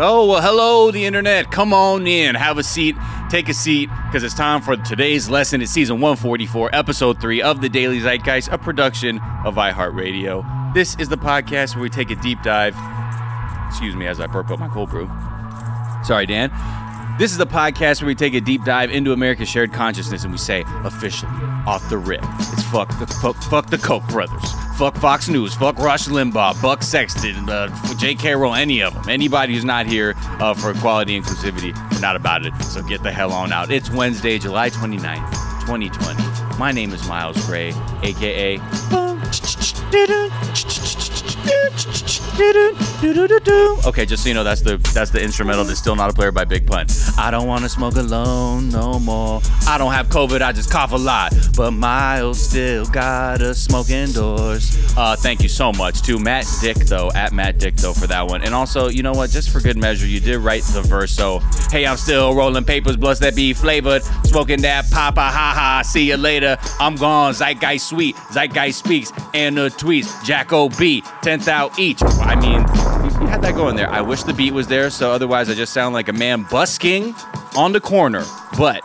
Oh, well, hello, the internet. Come on in. Have a seat. Take a seat because it's time for today's lesson. It's season 144, episode 3 of The Daily Zeitgeist, a production of iHeartRadio. This is the podcast where we take a deep dive. Excuse me as I burp up my cold brew. Sorry, Dan. This is the podcast where we take a deep dive into America's shared consciousness and we say officially off the rip. It's fuck the fuck, fuck the Koch brothers, fuck Fox News, fuck Rush Limbaugh, Buck Sexton, uh, J.K. Rowling, any of them. Anybody who's not here uh, for equality inclusivity, we're not about it. So get the hell on out. It's Wednesday, July 29th, 2020. My name is Miles Gray, aka. Okay, just so you know, that's the that's the instrumental that's still not a player by Big Pun. I don't want to smoke alone no more. I don't have COVID, I just cough a lot. But Miles still got to smoke indoors. Uh, thank you so much to Matt Dick though, at Matt Dick though for that one. And also, you know what? Just for good measure, you did write the verse. So hey, I'm still rolling papers, blunts that be flavored, smoking that papa, ha ha. See you later. I'm gone. Zeitgeist sweet. Zeitgeist speaks and the tweets. Jacko B. Tenth out each. I mean, you had that going there. I wish the beat was there, so otherwise I just sound like a man busking on the corner. But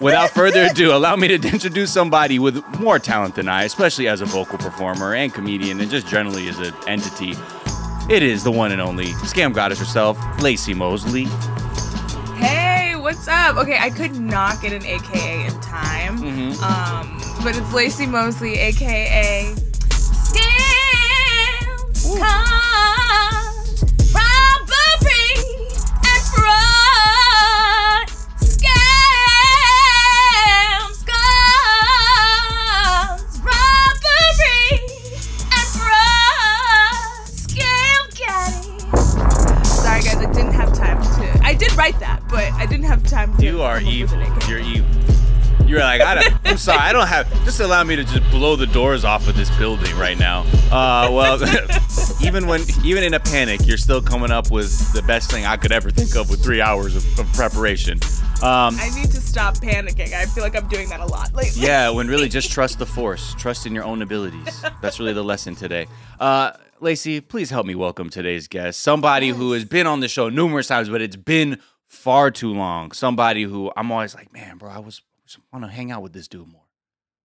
without further ado, allow me to introduce somebody with more talent than I, especially as a vocal performer and comedian, and just generally as an entity. It is the one and only scam goddess herself, Laci Mosley. Hey, what's up? Okay, I could not get an AKA in time, Mhm. um, but it's Laci Mosley, AKA Scams, I didn't have time to. I did write that, but I didn't have time to. You are come evil. You're evil. You're like, I don't, I'm sorry, I don't have. Just allow me to just blow the doors off of this building right now. Uh, well, even when, even in a panic, you're still coming up with the best thing I could ever think of with three hours of, of preparation. Um, I need to stop panicking. I feel like I'm doing that a lot lately. yeah, when really just trust the force, trust in your own abilities. That's really the lesson today. Uh, Laci, please help me welcome today's guest. Somebody who has been on the show numerous times, but it's been far too long. Somebody who I'm always like, man, bro, I was want to hang out with this dude more.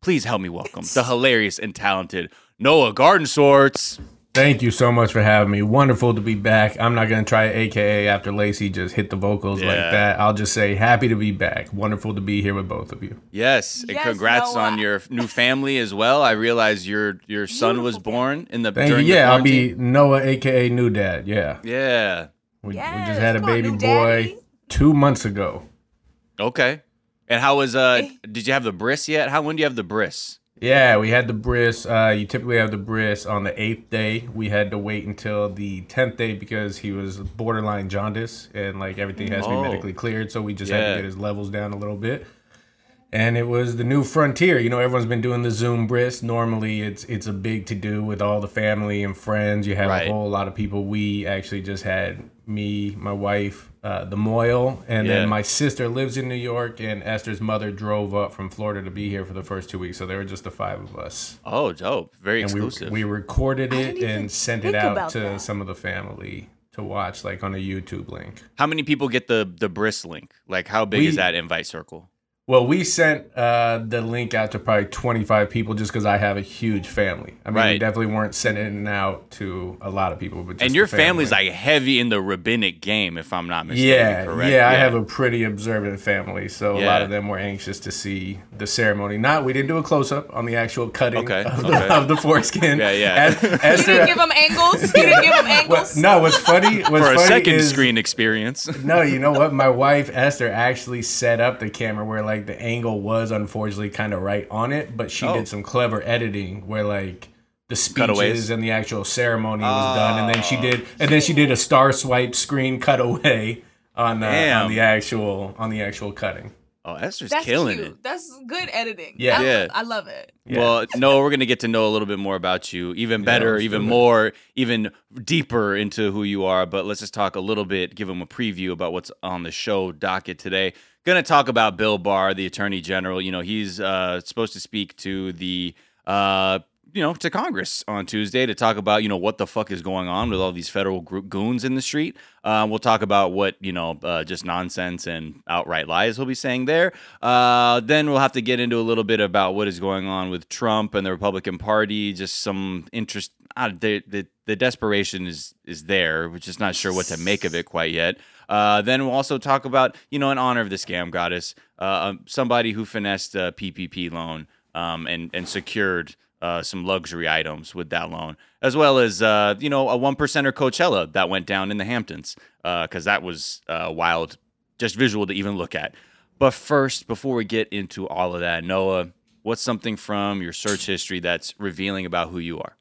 Please help me welcome the hilarious and talented Noah Garden Sorts. Thank you so much for having me. Wonderful to be back. I'm not gonna try AKA after Laci just hit the vocals Yeah. like that. I'll just say happy to be back. Wonderful to be here with both of you. Yes, and Yes, congrats Noah. on your new family as well. I realize your your son was born in the Thank you. during the Yeah, I'll be. Noah AKA New Dad. Yeah. Yeah. We, we just had a come on, baby new boy daddy. two months ago. Okay. And how was uh? Eh. Did you have the bris yet? How when do you have the bris? Yeah, we had the bris. Uh, you typically have the bris on the eighth day. We had to wait until the tenth day because he was borderline jaundice and like everything has to Oh. be medically cleared. So we just had to get his levels down a little bit. And it was the new frontier. You know, everyone's been doing the Zoom bris. Normally, it's it's a big to do with all the family and friends. You have Right. a whole lot of people. We actually just had me, my wife, uh, the mohel, and Yeah. then my sister lives in New York, and Esther's mother drove up from Florida to be here for the first two weeks. So there were just the five of us Oh, dope. Very and we, exclusive. we recorded it and sent it out to that. some of the family to watch like on a youtube link how many people get the the bris link? Like how big We- is that invite circle? Well we sent uh, the link out to probably 25 people just because i have a huge family i mean we definitely weren't sending it out to a lot of people but just And your family. family's like heavy in the rabbinic game, if I'm not mistaken. yeah, correct? yeah, I have a pretty observant family, so a lot of them were anxious to see the ceremony. Not, we didn't do a close up on the actual cutting Okay, of, the, of the foreskin. Yeah, yeah. As- You didn't give them angles. You didn't give them What- angles. no, what's funny? What's for a second is, screen experience. No, you know what? My wife Esther actually set up the camera where like the angle was unfortunately kind of right on it, but she Oh. did some clever editing where like the speeches Cutaways? and the actual ceremony was done, and then she did, and then she did a star swipe screen cutaway on uh, on the actual on the actual cutting. Oh, Esther's That's killing cute. it. That's good editing. Yeah. I, Yeah. Love, I love it. Yeah. Well, no, we're gonna get to know a little bit more about you, even better, let's even more, even deeper into who you are. But let's just talk a little bit, give them a preview about what's on the show docket today. Gonna talk about Bill Barr, the Attorney General. You know, he's uh, supposed to speak to the uh, you know, to Congress on Tuesday to talk about, you know, what the fuck is going on with all these federal goons in the street. Uh, we'll talk about what, you know, uh, just nonsense and outright lies he'll be saying there. Uh, then we'll have to get into a little bit about what is going on with Trump and the Republican Party. Just some interest. Uh, the, the the desperation is is there. We're just not sure what to make of it quite yet. Uh, then we'll also talk about, you know, in honor of the scam goddess, uh, um, somebody who finessed a PPP loan um, and and secured uh, some luxury items with that loan, as well as uh, you know a one percenter Coachella that went down in the Hamptons, because that was uh, wild, just visual to even look at. But first, before we get into all of that, Noah, what's something from your search history that's revealing about who you are?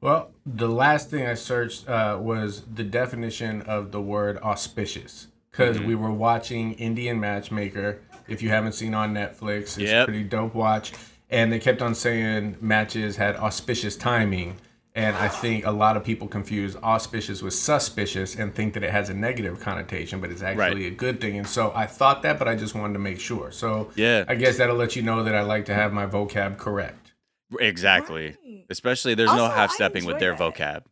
Well, the last thing I searched uh, was the definition of the word auspicious because we were watching Indian Matchmaker. If you haven't seen on Netflix, it's Yep. a pretty dope watch. And they kept on saying matches had auspicious timing. And I think a lot of people confuse auspicious with suspicious and think that it has a negative connotation, but it's actually Right. a good thing. And so I thought that, but I just wanted to make sure. So Yeah. I guess that'll let you know that I like to have my vocab correct. Exactly. Right. Especially there's no half stepping with their that. vocab.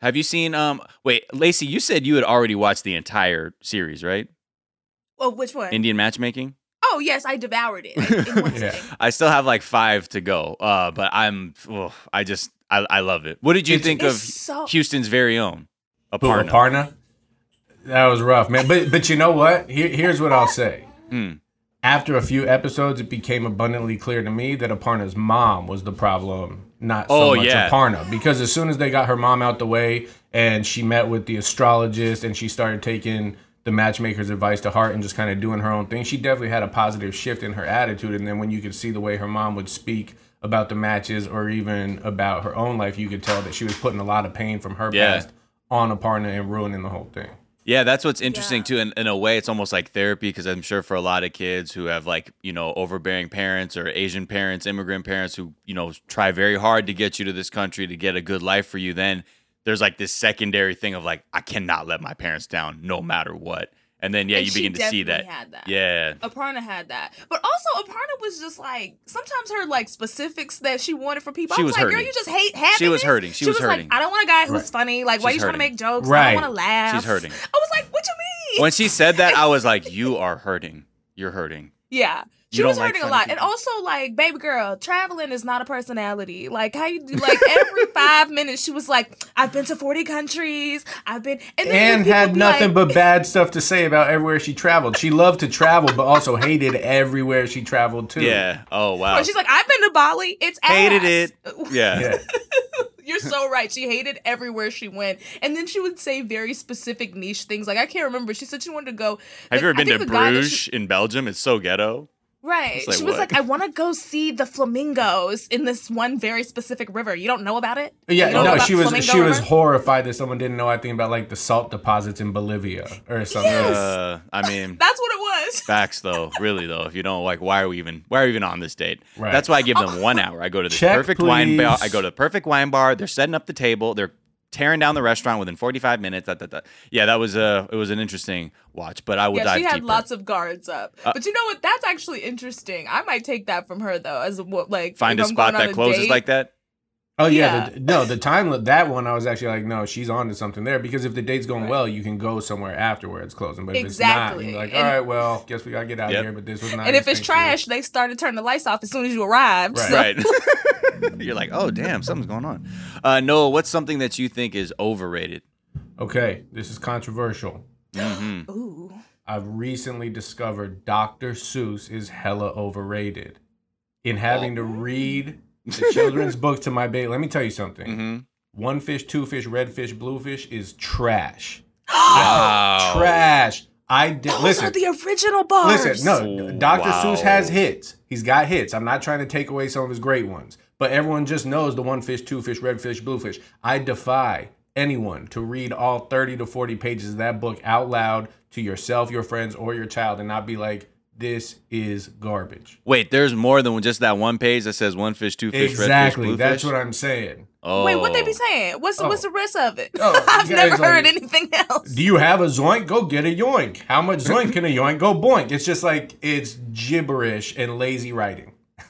Have you seen um wait, Laci, you said you had already watched the entire series, right? Well, which one? Indian matchmaking? Oh yes, I devoured it in one Yeah. I still have like 5 to go. Uh but I'm oh, I just I, I love it. What did you It's- think of so- Houston's very own Who, Aparna? Aparna? That was rough, man. But but you know what? Here, here's what I'll say. Hmm. After a few episodes, it became abundantly clear to me that Aparna's mom was the problem, not so Oh, much yeah. Aparna. Because as soon as they got her mom out the way and she met with the astrologist and she started taking the matchmaker's advice to heart and just kind of doing her own thing, she definitely had a positive shift in her attitude. And then when you could see the way her mom would speak about the matches or even about her own life, you could tell that she was putting a lot of pain from her Yeah. past on Aparna and ruining the whole thing. Yeah, that's what's interesting Yeah. too. In, in a way, it's almost like therapy because I'm sure for a lot of kids who have like, you know, overbearing parents or Asian parents, immigrant parents who, you know, try very hard to get you to this country to get a good life for you, then there's like this secondary thing of like, I cannot let my parents down no matter what. And then, yeah, And you begin to see that. had that. Yeah. Aparna had that, but also Aparna was just like sometimes her like specifics that she wanted for people. She I was was, like, girl, hurting. you just hate having. She was hurting. She was hurting. like, I don't want a guy who's Right. funny. Like, why She's you trying to make jokes? I don't want to laugh. She's hurting. I was like, what you mean? When she said that, I was like, you are hurting. You're hurting. yeah. You She don't was like hurting a funny lot, and also like, baby girl, traveling is not a personality. Like how you do, like every five minutes, she was like, "I've been to forty countries. I've been," and, then and had nothing like- but bad stuff to say about everywhere she traveled. She loved to travel, but also hated everywhere she traveled to. Yeah. Oh, wow. Or she's like, I've been to Bali. It's Hated it. Yeah. Yeah. You're so right. She hated everywhere she went. And then she would say very specific niche things. Like I can't remember. She said she wanted to go. Have you ever I been to think the guy Bruges she- in Belgium? It's so ghetto. Right. It's like, she was what? like, I want to go see the flamingos in this one very specific river. You don't know about it? Yeah, You don't know no, she was Flamingo she was horrified that someone didn't know anything about like the salt deposits in Bolivia or something. Yes. Uh, I mean, That's what it was. Facts though, really though. If you don't like, why are we even why are we even on this date? Right. That's why I give them one hour. I go to the Check, perfect wine bar. I go to the perfect wine bar. They're setting up the table. They're tearing down the restaurant within 45 minutes. Da, da, da. Yeah, that was a it was an interesting watch, but I will Yeah, she had deeper. lots of guards up. Uh, but you know what? That's actually interesting. I might take that from her though, as what like Find a spot that closes date. like that. Oh yeah, Yeah. The, no, the time that one I was actually like, no, she's on to something there because if the date's going well, you can go somewhere after where it's closing. But if Exactly. it's not, you're like, And- all right, well, guess we gotta get out Yep. of here. But this was nice. And if it's trash, they start to turn the lights off as soon as you arrive. Right. So- Right. You're like, oh damn, something's going on. Uh, Noah, what's something that you think is overrated? Okay, this is controversial. hmm Ooh. I've recently discovered Dr. Seuss is hella overrated. In having to read the children's book to my baby, let me tell you something. hmm One fish, two fish, red fish, blue fish is trash. Wow. Trash. I did Those listen. are the original bars. Listen, no, Dr. Wow. Seuss has hits. He's got hits. I'm not trying to take away some of his great ones, but everyone just knows the one fish, two fish, red fish, blue fish. I defy anyone to read all 30 to 40 pages of that book out loud to yourself, your friends, or your child and not be like, this is garbage. Wait, there's more than just that one page that says one fish, two fish, red fish, exactly. blue That's fish. what I'm saying. Oh. Wait, what they be saying? What's Oh. what's the oh. rest of it? Oh, I've you guys never like- heard anything else. Do you have a zoink? Go get a yoink. How much zoink can a yoink go boink? It's just like it's gibberish and lazy writing.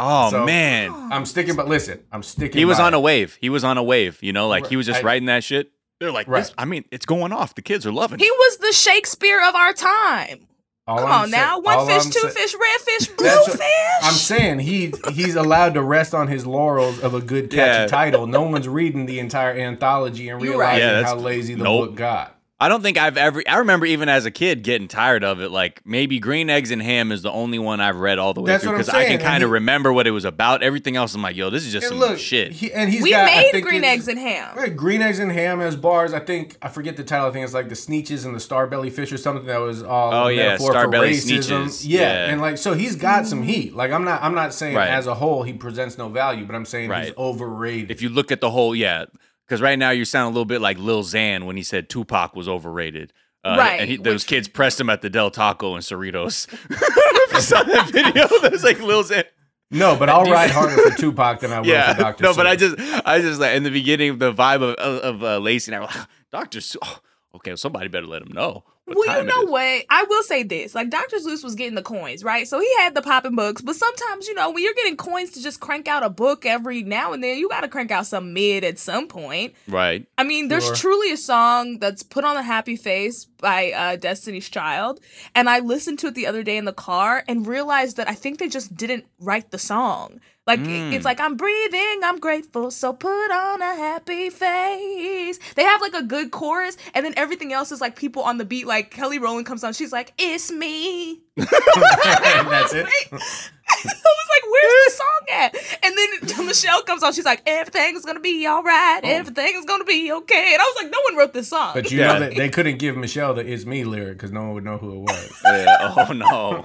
Oh So- man, I'm sticking, but listen, I'm sticking. he was by on a wave. He was on a wave. You know, like he was just I- writing that shit. They're like, Right. this, I mean, it's going off. The kids are loving it. He it. was the Shakespeare of our time. All Come I'm on say- now. One fish, I'm two say- fish, red fish, blue That's what- fish. I'm saying he he's allowed to rest on his laurels of a good catchy Yeah. title. No one's reading the entire anthology and You're right. realizing Yeah, that's- how lazy the nope. book got. I don't think I've ever. I remember even as a kid getting tired of it. Like maybe Green Eggs and Ham is the only one I've read all the way That's through because I can kind of remember what it was about. Everything else, I'm like, yo, this is just And some look, shit. he, and he's we got, I made think green eggs and ham. Right, green eggs and ham as bars. I think I forget the title. I think it's like the Sneetches and the Starbelly Fish or something that was all Oh, yeah, metaphor for Starbelly. Sneetches. Yeah, Yeah. and like so he's got some mm-hmm. heat. Like I'm not I'm not saying Right. as a whole he presents no value, but I'm saying he's overrated. if you look at the whole, yeah, because right now you sound a little bit like Lil Xan when he said Tupac was overrated. Uh, Right, and he, those which- kids pressed him at the Del Taco and Cerritos. you saw that video? That was like Lil Xan. no, but I'll ride harder for Tupac than I will Yeah, for Dr. no, but I just, I just like in the beginning, the vibe of of uh, Laci and I were like, Doctor, Seuss. Oh, okay, well, somebody better let him know. What Well, you time it know is." what? I will say this: like Dr. Seuss was getting the coins, right? So he had the popping books, but sometimes, you know, when you're getting coins to just crank out a book every now and then, you got to crank out some mid at some point. Right. I mean, there's Sure. truly a song that's put on a happy face by uh, Destiny's Child, and I listened to it the other day in the car and realized that I think they just didn't write the song. Like Mm. it's like I'm breathing, I'm grateful, so put on a happy face. They have like a good chorus, and then everything else is like people on the beat. Like Kelly Rowland comes on, she's like, "It's me." That's it. I was like, "Where's the song at?" And then Michelle comes on, she's like, "Everything's gonna be all right. Everything is gonna be okay." And I was like, "No one wrote this song." But you Yeah. know that they couldn't give Michelle the "It's Me" lyric because no one would know who it was. Yeah. Oh no.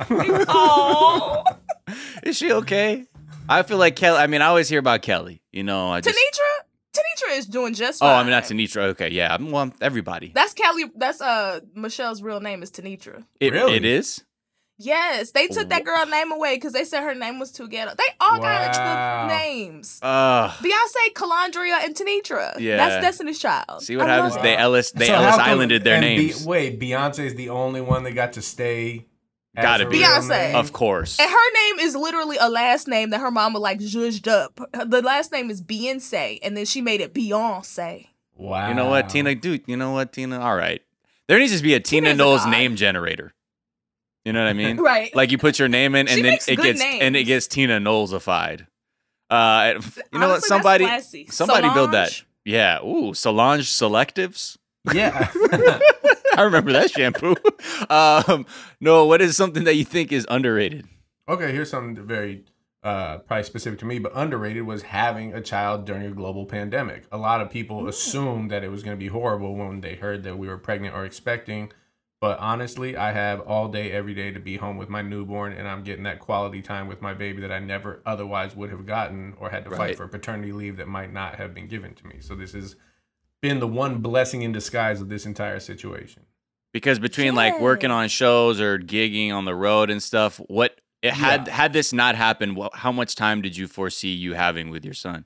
oh, Is she okay? I feel like Kelly. I mean, I always hear about Kelly. You know, I just. Tenitra, Tenitra is doing just Oh, fine. I mean not Tenitra. Okay, yeah. I'm- Well, everybody. That's Kelly. That's uh Michelle's real name is Tenitra. It, Really? it is. Yes, they took that girl name away because they said her name was too ghetto. They all got Wow. the names. Uh, Beyonce, Kelendria, and Tenitra. Yeah. that's Destiny's Child. see what I happens? They Ellis. They So Ellis Islanded their and Be- names. wait, Beyonce's the only one that got to stay. As Gotta be. real Beyonce. of course. And her name is literally a last name that her mama like zhuzhed up. The last name is Beyonce, and then she made it Beyonce. Wow. You know what, Tina? Dude, you know what, Tina? All right. There needs to be a Tina Tina's Knowles name generator. You know what I mean? Right. Like you put your name in, She and then makes it good gets and it gets Tina Knowlesified. Uh, you know what? Honestly, that's Somebody, classy. somebody build that. Yeah. Ooh, Solange Selectives. Yeah. I remember that shampoo. um, no, what is something that you think is underrated? okay, here's something very uh, probably specific to me, but underrated was having a child during a global pandemic. A lot of people assumed that it was going to be horrible when they heard that we were pregnant or expecting. But honestly, I have all day, every day to be home with my newborn, and I'm getting that quality time with my baby that I never otherwise would have gotten or had to Right. fight for paternity leave that might not have been given to me. So this has been the one blessing in disguise of this entire situation. Because between like working on shows or gigging on the road and stuff, what it had Yeah. had this not happened, what, how much time did you foresee you having with your son,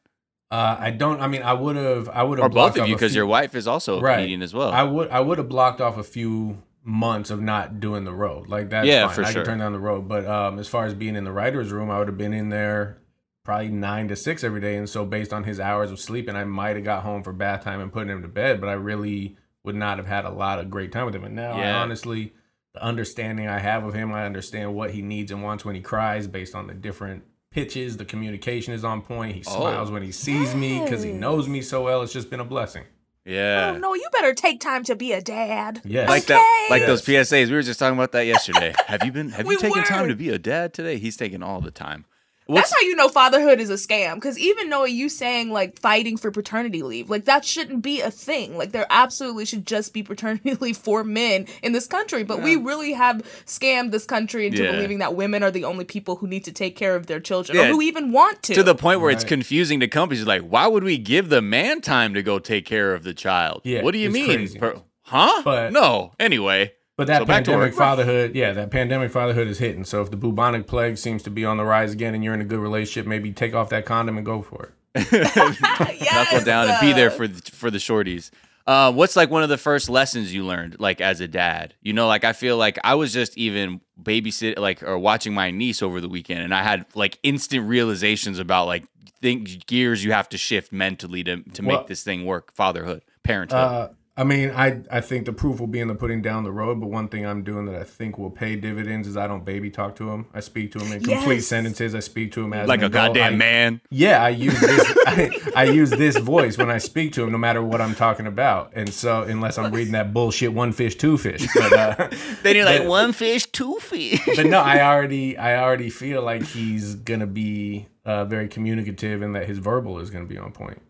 Uh, I don't. I mean, I would have. I would have. or both of you? Because your wife is also a Right. comedian as well. I would I would have blocked off a few months of not doing the road. Like that's Yeah, fine. for I sure. could turn down the road. But um, as far as being in the writer's room, I would have been in there probably nine to six every day. And so based on his hours of sleeping, I might have got home for bath time and putting him to bed. But I really would not have had a lot of great time with him. And now I honestly the understanding I have of him, I understand what he needs and wants when he cries based on the different pitches. The communication is on point. He Oh. smiles when he sees me because he knows me so well. It's just been a blessing. yeah. Oh no, you better take time to be a dad. Yes. Like that, like Okay. those PSAs. We were just talking about that yesterday. have you been? Have We you taken time to be a dad today? He's taking all the time. That's how you know fatherhood is a scam. Because even though you saying like fighting for paternity leave, like that shouldn't be a thing. Like there absolutely should just be paternity leave for men in this country. But we really have scammed this country into Yeah. believing that women are the only people who need to take care of their children Yeah. or who even want to. to the point where it's confusing to companies. Like, why would we give the man time to go take care of the child? Yeah, what do you mean? Per- huh? But- no. Anyway, But that So pandemic fatherhood, yeah, that pandemic fatherhood is hitting. So if the bubonic plague seems to be on the rise again and you're in a good relationship, maybe take off that condom and go for it. yes, knuckle down and be there uh, for the, for the shorties. Uh, what's like one of the first lessons you learned, like as a dad? You know, like I feel like I was just even babysit, like or watching my niece over the weekend, and I had like instant realizations about like think gears you have to shift mentally to to Well- make this thing work. Fatherhood, parenthood. Uh, I mean, I I think the proof will be in the pudding down the road. But one thing I'm doing that I think will pay dividends is I don't baby talk to him. I speak to him in complete Yes. sentences. I speak to him as like an a adult. goddamn I- man. Yeah, I use this. I, I use this voice when I speak to him, no matter what I'm talking about. And so, unless I'm reading that bullshit one fish, two fish. But, uh, Then you're like but- one fish, two fish. but no, I already, I already feel like he's gonna be uh, very communicative, and that his verbal is gonna be on point.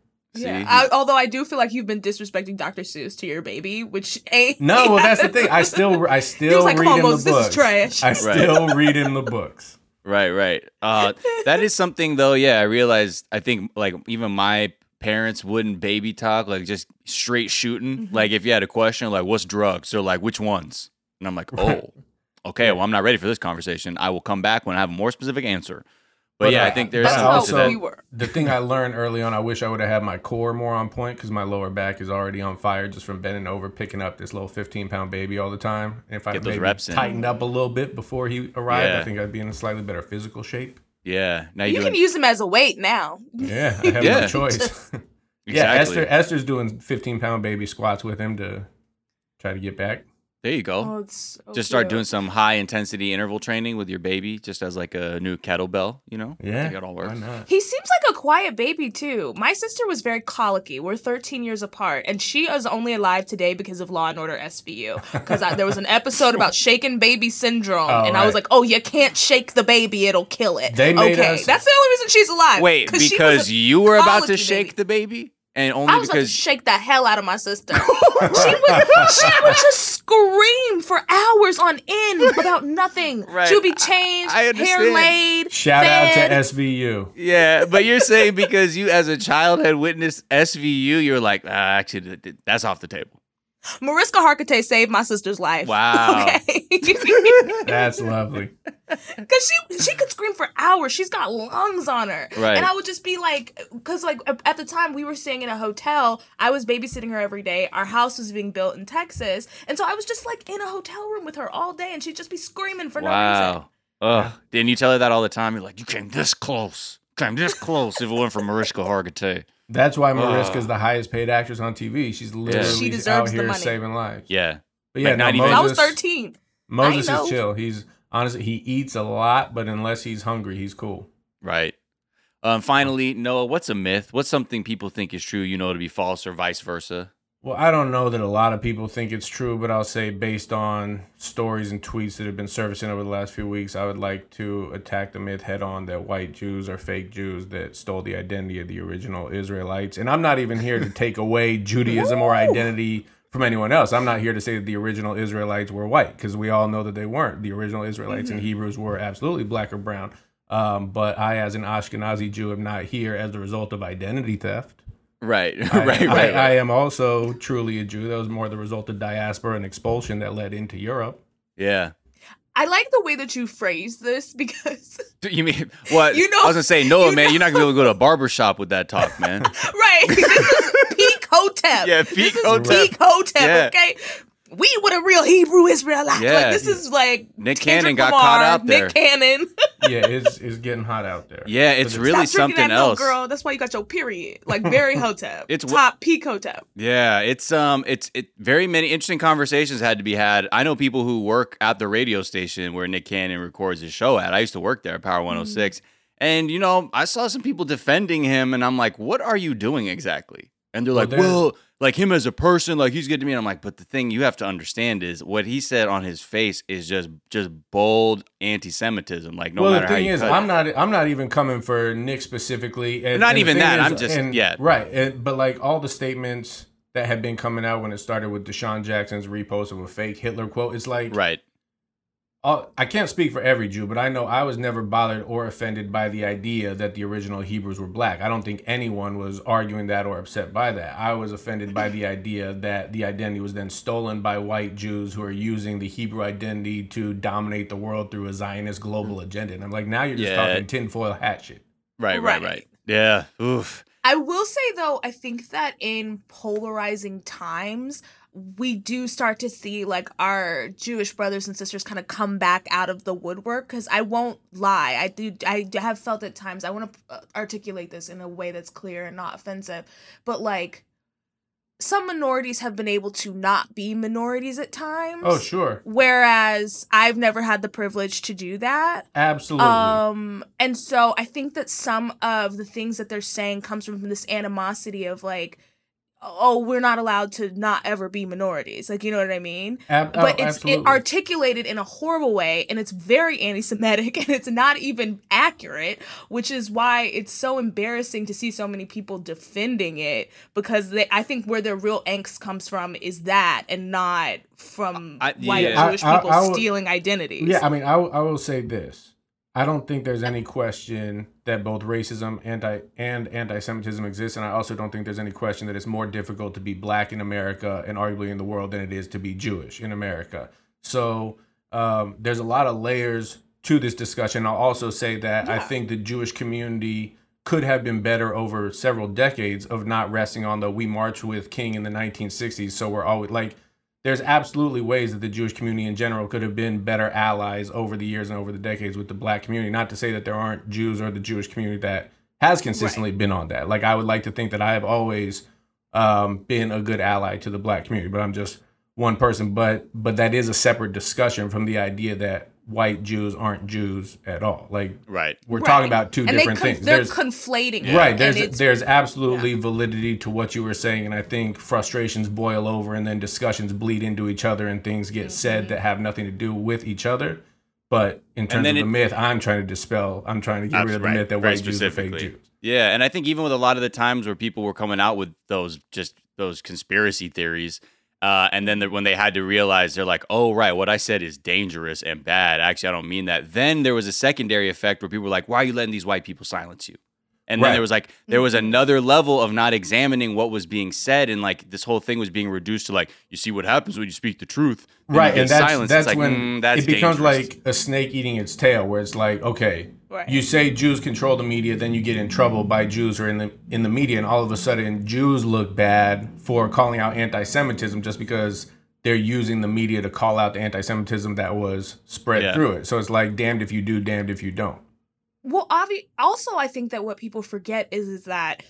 Yeah. I, although I do feel like you've been disrespecting Dr. Seuss to your baby, which ain't. No, well, that's the thing. I still, I still like, read "Come on, him the Moses, this is books. trash." I still read him the books. Right, right. Uh, that is something though. Yeah, I realized. I think like even my parents wouldn't baby talk, like just straight shooting. Mm-hmm. Like if you had a question, like what's drugs, they're like which ones, and I'm like, oh, okay. Well, I'm not ready for this conversation. I will come back when I have a more specific answer. But, But, yeah, I uh, think there's that's also- to that. we. The thing I learned early on, I wish I would have had my core more on point because my lower back is already on fire just from bending over, picking up this little 15 pound baby all the time. And if I Get those maybe reps in. tightened up a little bit before he arrived, Yeah. I think I'd be in a slightly better physical shape. Yeah. Now You you're can doing use him as a weight now. Yeah, I have Yeah. no choice. yeah, exactly. Esther Esther's doing 15 pound baby squats with him to try to get back. There you go. Oh, it's so just start cute. doing some high intensity interval training with your baby, just as like a new kettlebell. You know. Yeah, it all works. He seems like a quiet baby too. My sister was very colicky. We're 13 years apart, and she is only alive today because of Law and Order SVU. Because there was an episode about shaken baby syndrome, Oh, and I was like, "Oh, you can't shake the baby; it'll kill it." They made okay, us- that's the only reason she's alive. Wait, 'Cause because you were about to shake baby. the baby, and only I was about to shake the hell out of my sister. she would, she would just scream for hours on end about nothing. Right. She would be changed, I hair understand. laid. Shout out to SVU. Yeah, but you're saying because you as a child had witnessed SVU, you're like, ah, actually, th- th- that's off the table. Mariska Hargitay saved my sister's life. Wow. Okay. That's lovely. Because she she could scream for hours. She's got lungs on her. Right. And I would just be like, because like at the time we were staying in a hotel, I was babysitting her every day. Our house was being built in Texas, and so I was just like in a hotel room with her all day, and she'd just be screaming for no reason. Wow. Ugh. Didn't you tell her that all the time? You're like, you came this close. Came this close if it went for Mariska Hargitay. That's why Ugh. Mariska's the highest paid actress on TV. She's literally She out deserves the here money. saving lives. Yeah. But yeah, Like, no, not even- I was 13. Moses is chill. He's honestly he eats a lot, but unless he's hungry, he's cool. Right. Um, finally, Noah, what's a myth? What's something people think is true, you know, to be false or vice versa? Well, I don't know that a lot of people think it's true, but I'll say based on stories and tweets that have been surfacing over the last few weeks, I would like to attack the myth head on that white Jews are fake Jews that stole the identity of the original Israelites. And I'm not even here to take away Judaism or identity from anyone else. I'm not here to say that the original Israelites were white because we all know that they weren't. The original Israelites and Hebrews were absolutely black or brown. Um, but I, as an Ashkenazi Jew, am not here as the result of identity theft. Right. I, right, right, I, right. I am also truly a Jew. That was more the result of diaspora and expulsion that led into Europe. yeah. I like the way that you phrase this because, You mean what? You know- I was gonna say, Noah, you man, know- you're not gonna be able to go to a barber shop with that talk, man. right, this is peak Hotep. Yeah, This peak is peak Hotep, Yeah. okay? We were the real Hebrew Israelites. Yeah. Like, this is like Nick Kendrick Cannon got Lamar, caught out there. Nick Cannon. Yeah, it's, it's getting hot out there. Yeah, it's But really something that milk, else. girl. That's why you got your period. Like very Hotep. It's wh- top peak Hotep. Yeah, it's um, it's it. Very many interesting conversations had to be had. I know people who work at the radio station where Nick Cannon records his show at. I used to work there, at Power 106, and you know, I saw some people defending him, and I'm like, what are you doing exactly? And they're Well, like, there- well, like him as a person, like he's good to me. And I'm like, but the thing you have to understand is what he said on his face is just just bold anti-Semitism. Like no matter what. well, matter the thing how you is, I'm it. not. I'm not even coming for Nick specifically. And, Not and even that, is- I'm just- and- yeah. right. And, but like all the statements that had been coming out when it started with DeSean Jackson's repost of a fake Hitler quote, it's like right. All- I can't speak for every Jew, but I know I was never bothered or offended by the idea that the original Hebrews were black. I don't think anyone was arguing that or upset by that. I was offended by the idea that the identity was then stolen by white Jews who are using the Hebrew identity to dominate the world through a Zionist global agenda. And I'm like, now you're just Yeah. talking tinfoil hat shit. Right, right, right. Right. Yeah. Oof. I will say though, I think that in polarizing times, we do start to see like our Jewish brothers and sisters kind of come back out of the woodwork because I won't lie I do I have felt at times I want to uh, articulate this in a way that's clear and not offensive but like some minorities have been able to not be minorities at times Oh, sure. whereas I've never had the privilege to do that Absolutely. um, and so I think that some of the things that they're saying comes from this animosity of like, oh, we're not allowed to not ever be minorities. Like, you know what I mean? Ab- oh, But it's it articulated in a horrible way, and it's very anti-Semitic, and it's not even accurate, which is why it's so embarrassing to see so many people defending it because they, I think where their real angst comes from is that, and not from I- white yeah. Jewish I- I- people I would- stealing identities. Yeah, I mean, I, I will say this. I don't think there's any question that both racism anti and anti-Semitism exists, and I also don't think there's any question that it's more difficult to be black in America and arguably in the world than it is to be Jewish in America. So um, there's a lot of layers to this discussion. I'll also say that I think the Jewish community could have been better over several decades of not resting on the "we marched with King" in the 1960s. So we're always like there's absolutely ways that the Jewish community in general could have been better allies over the years and over the decades with the black community. Not to say that there aren't Jews or the Jewish community that has consistently been on that. Like I would like to think that I have always um, been a good ally to the black community, but I'm just one person. But but that is a separate discussion from the idea that white Jews aren't Jews at all. Like Right. we're Right. talking about two and different they things. They're There's conflating it, Right. There's there's absolutely validity to what you were saying, and I think frustrations boil over, and then discussions bleed into each other, and things get Mm-hmm. said that have nothing to do with each other. But in terms then of the myth, I'm trying to dispel. I'm trying to get rid of the Right, myth that very white Jews are fake. Jews. Yeah, and I think even with a lot of the times where people were coming out with those just those conspiracy theories, uh, and then the, when they had to realize they're like, oh right, what I said is dangerous and bad. Actually, I don't mean that. Then there was a secondary effect where people were like, why are you letting these white people silence you? And then there was like there was another level of not examining what was being said, and like this whole thing was being reduced to like, you see what happens when you speak the truth, Right, and that's silence. that's it's like, when mm, that's it becomes dangerous. like a snake eating its tail, where it's like, okay, Right. you say Jews control the media, then you get in trouble by Jews or in the in the media, and all of a sudden Jews look bad for calling out anti-Semitism just because they're using the media to call out the anti-Semitism that was spread Yeah. through it. So it's like damned if you do, damned if you don't. Well, obvi- also, I think that what people forget is, is that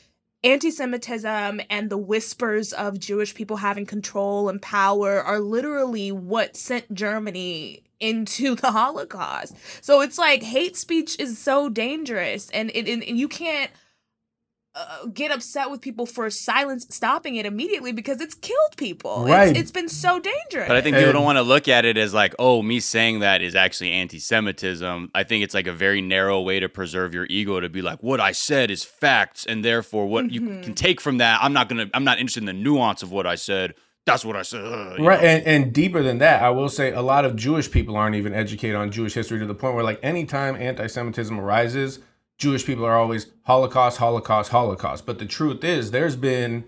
anti Semitism and the whispers of Jewish people having control and power are literally what sent Germany into the Holocaust. So it's like hate speech is so dangerous, and, it, and, and you can't. Uh, get upset with people for silence stopping it immediately because it's killed people. It's- Right. it's been so dangerous. But I think people don't want to look at it as like, oh, me saying that is actually anti-Semitism. I think it's like a very narrow way to preserve your ego to be like, what I said is facts, and therefore what you Mhm. can take from that, I'm not gonna, I'm not interested in the nuance of what I said. That's what I said. uh, Right, know? and, and deeper than that, I will say a lot of Jewish people aren't even educated on Jewish history to the point where, like, anytime anti-Semitism arises, Jewish people are always Holocaust, Holocaust, Holocaust. But the truth is, there's been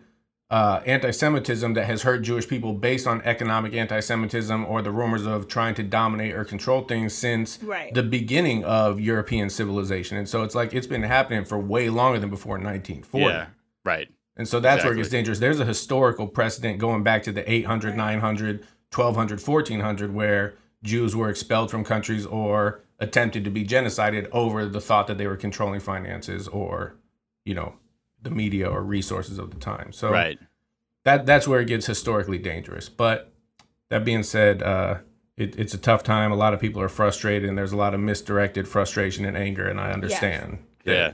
uh, anti-Semitism that has hurt Jewish people based on economic anti-Semitism or the rumors of trying to dominate or control things since Right. the beginning of European civilization. And so it's like it's been happening for way longer than before 1940. yeah, right. And so that's where it gets dangerous. There's a historical precedent going back to the 800, 900, 1200, 1400, where Jews were expelled from countries or attempted to be genocided over the thought that they were controlling finances or, you know, the media or resources of the time. So Right. that that's where it gets historically dangerous. But that being said, uh, it, it's a tough time. A lot of people are frustrated, and there's a lot of misdirected frustration and anger, and I understand. that- Yeah.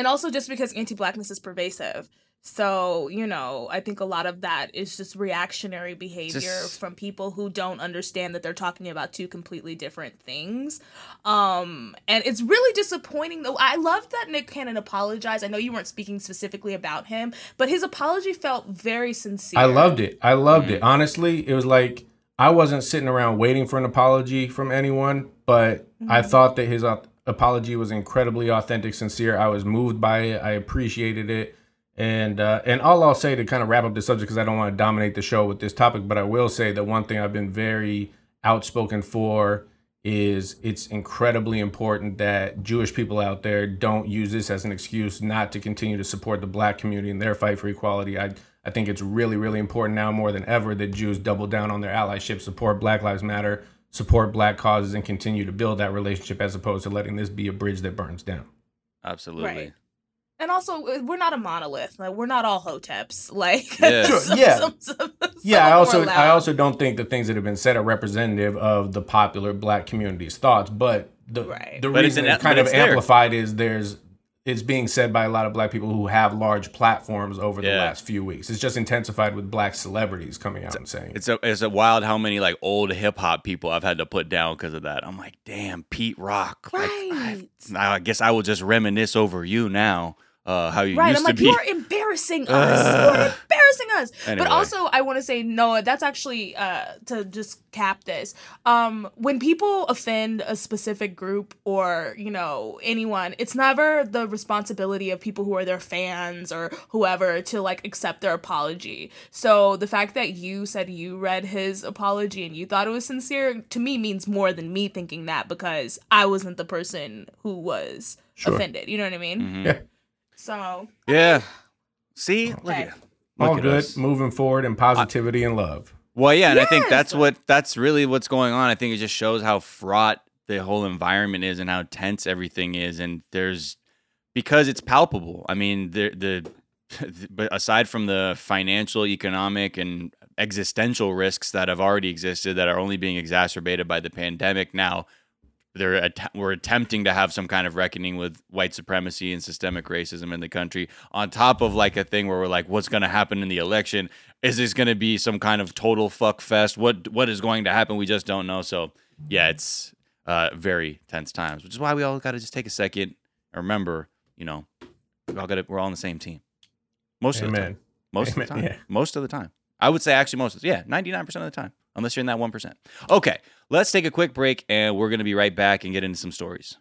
And also just because anti-blackness is pervasive so you know i think a lot of that is just reactionary behavior Just- from people who don't understand that they're talking about two completely different things um and it's really disappointing though i love that nick cannon apologized i know you weren't speaking specifically about him but his apology felt very sincere I loved it. I loved Mm-hmm. it. Honestly, it was like I wasn't sitting around waiting for an apology from anyone, but I Mm-hmm. thought that his au- apology was incredibly authentic, sincere. I was moved by it. I appreciated it. And uh, and all I'll say to kind of wrap up the subject because I don't want to dominate the show with this topic, but I will say that one thing I've been very outspoken for is it's incredibly important that Jewish people out there don't use this as an excuse not to continue to support the black community in their fight for equality. I I think it's really really important now more than ever that Jews double down on their allyship, support Black Lives Matter, support black causes and continue to build that relationship as opposed to letting this be a bridge that burns down. Absolutely. Right. And also, uh, we're not a monolith. Like we're not all hoteps. Like Yeah. Sure, some- yeah. some- some- Yeah, I also I also don't think the things that have been said are representative of the popular black community's thoughts, but the Right. the But it's reason an- it's kind but of there. amplified is there's it's being said by a lot of black people who have large platforms over the Yeah. last few weeks. It's just intensified with black celebrities coming out and saying It's a it's a wild how many like old hip hop people I've had to put down because of that. I'm like, damn, Pete Rock. Like, I, Right. I guess I will just reminisce over you now. Uh, how you Right, used I'm like, to be. you're embarrassing us. You're embarrassing us. Anyway. But also, I want to say, Noah, that's actually uh, to just cap this. Um, when people offend a specific group or you know anyone, it's never the responsibility of people who are their fans or whoever to like accept their apology. So the fact that you said you read his apology and you thought it was sincere to me means more than me thinking that because I wasn't the person who was Sure. offended. You know what I mean? Mhm. Yeah. So Yeah. See, look Okay. at look all at good, us. moving forward and positivity and love. Well, yeah, and I think that's what that's really what's going on. I think it just shows how fraught the whole environment is and how tense everything is, and there's because it's palpable. I mean, the the but aside from the financial, economic, and existential risks that have already existed that are only being exacerbated by the pandemic now. They're att- we're attempting to have some kind of reckoning with white supremacy and systemic racism in the country. On top of like a thing where we're like, what's going to happen in the election? Is this going to be some kind of total fuck fest? What what is going to happen? We just don't know. So yeah, it's uh, very tense times, which is why we all got to just take a second and remember, you know, we all got to, we're all on the same team. Most of the time. Most Amen, of the time. yeah. Most of the time. I would say actually most of the yeah, 99% of the time. Unless you're in that 1%. Okay, let's take a quick break and we're gonna be right back and get into some stories.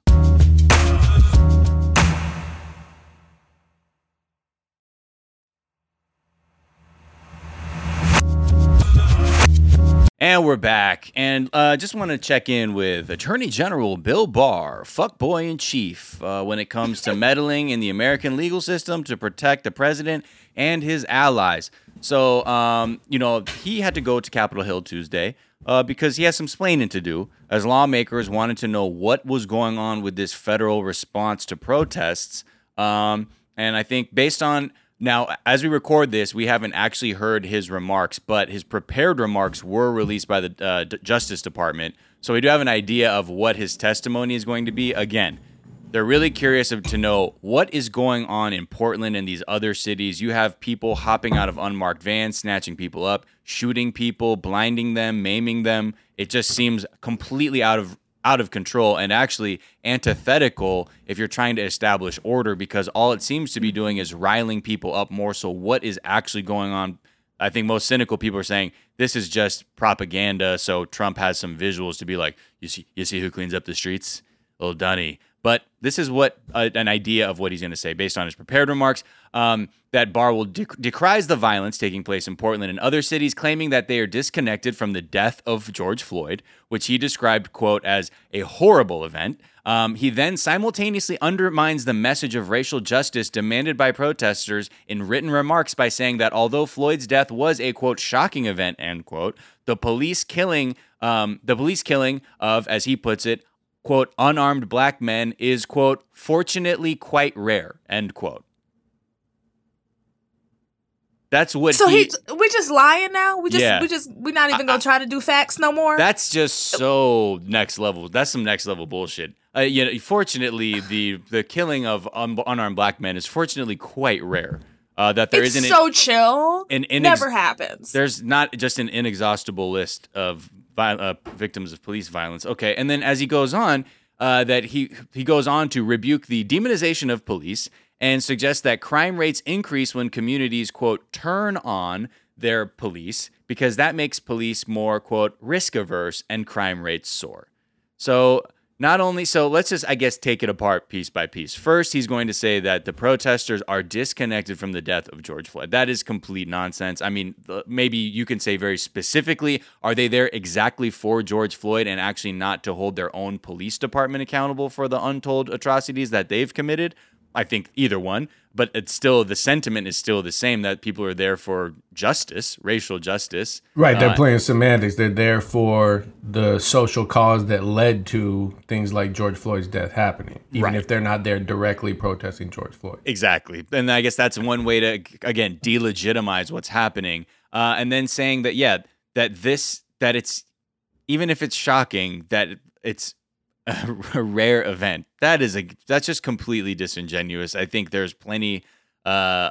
And we're back. And uh, just want to check in with Attorney General Bill Barr, fuckboy in chief, uh, when it comes to meddling in the American legal system to protect the president and his allies. So, um, you know, he had to go to Capitol Hill Tuesday uh, because he has some splaining to do, as lawmakers wanted to know what was going on with this federal response to protests. Um, and I think based on now, as we record this, we haven't actually heard his remarks, but his prepared remarks were released by the uh, D- Justice Department. So we do have an idea of what his testimony is going to be. Again, they're really curious to know what is going on in Portland and these other cities. You have people hopping out of unmarked vans, snatching people up, shooting people, blinding them, maiming them. It just seems completely out of out of control and actually antithetical if you're trying to establish order because all it seems to be doing is riling people up more so what is actually going on I think most cynical people are saying this is just propaganda. So Trump has some visuals to be like, you see, you see who cleans up the streets, little Dunny. But this is what uh, an idea of what he's going to say based on his prepared remarks. Um, that Barr will dec- decries the violence taking place in Portland and other cities, claiming that they are disconnected from the death of George Floyd, which he described quote as a horrible event. Um, he then simultaneously undermines the message of racial justice demanded by protesters in written remarks by saying that although Floyd's death was a quote shocking event end quote, the police killing um, the police killing of, as he puts it, quote unarmed black men is quote fortunately quite rare end quote. That's what So he. he, we just lying now. We just Yeah. we just we're not even gonna try to do facts no more. That's just so next level. That's some next level bullshit. Uh, you know, fortunately, the the killing of un- unarmed black men is fortunately quite rare. Uh, that there it's isn't so chill. an inex- Never happens. there's not just an inexhaustible list of uh, victims of police violence. Okay, and then as he goes on, uh, that he he goes on to rebuke the demonization of police and suggests that crime rates increase when communities quote turn on their police because that makes police more quote risk averse and crime rates soar. So not only so let's just i guess take it apart piece by piece. First he's going to say that the protesters are disconnected from the death of george floyd. That is complete nonsense. I mean maybe you can say very specifically are they there exactly for george floyd and actually not to hold their own police department accountable for the untold atrocities that they've committed I think either one, but it's still the sentiment is still the same that people are there for justice, racial justice. Right, they're uh, playing semantics. They're there for the social cause that led to things like George Floyd's death happening, even right. if they're not there directly protesting George Floyd. Exactly, and I guess that's one way to again delegitimize what's happening, uh, and then saying that yeah, that this that it's even if it's shocking that it's a, rare event. That is a that's just completely disingenuous. I think there's plenty uh,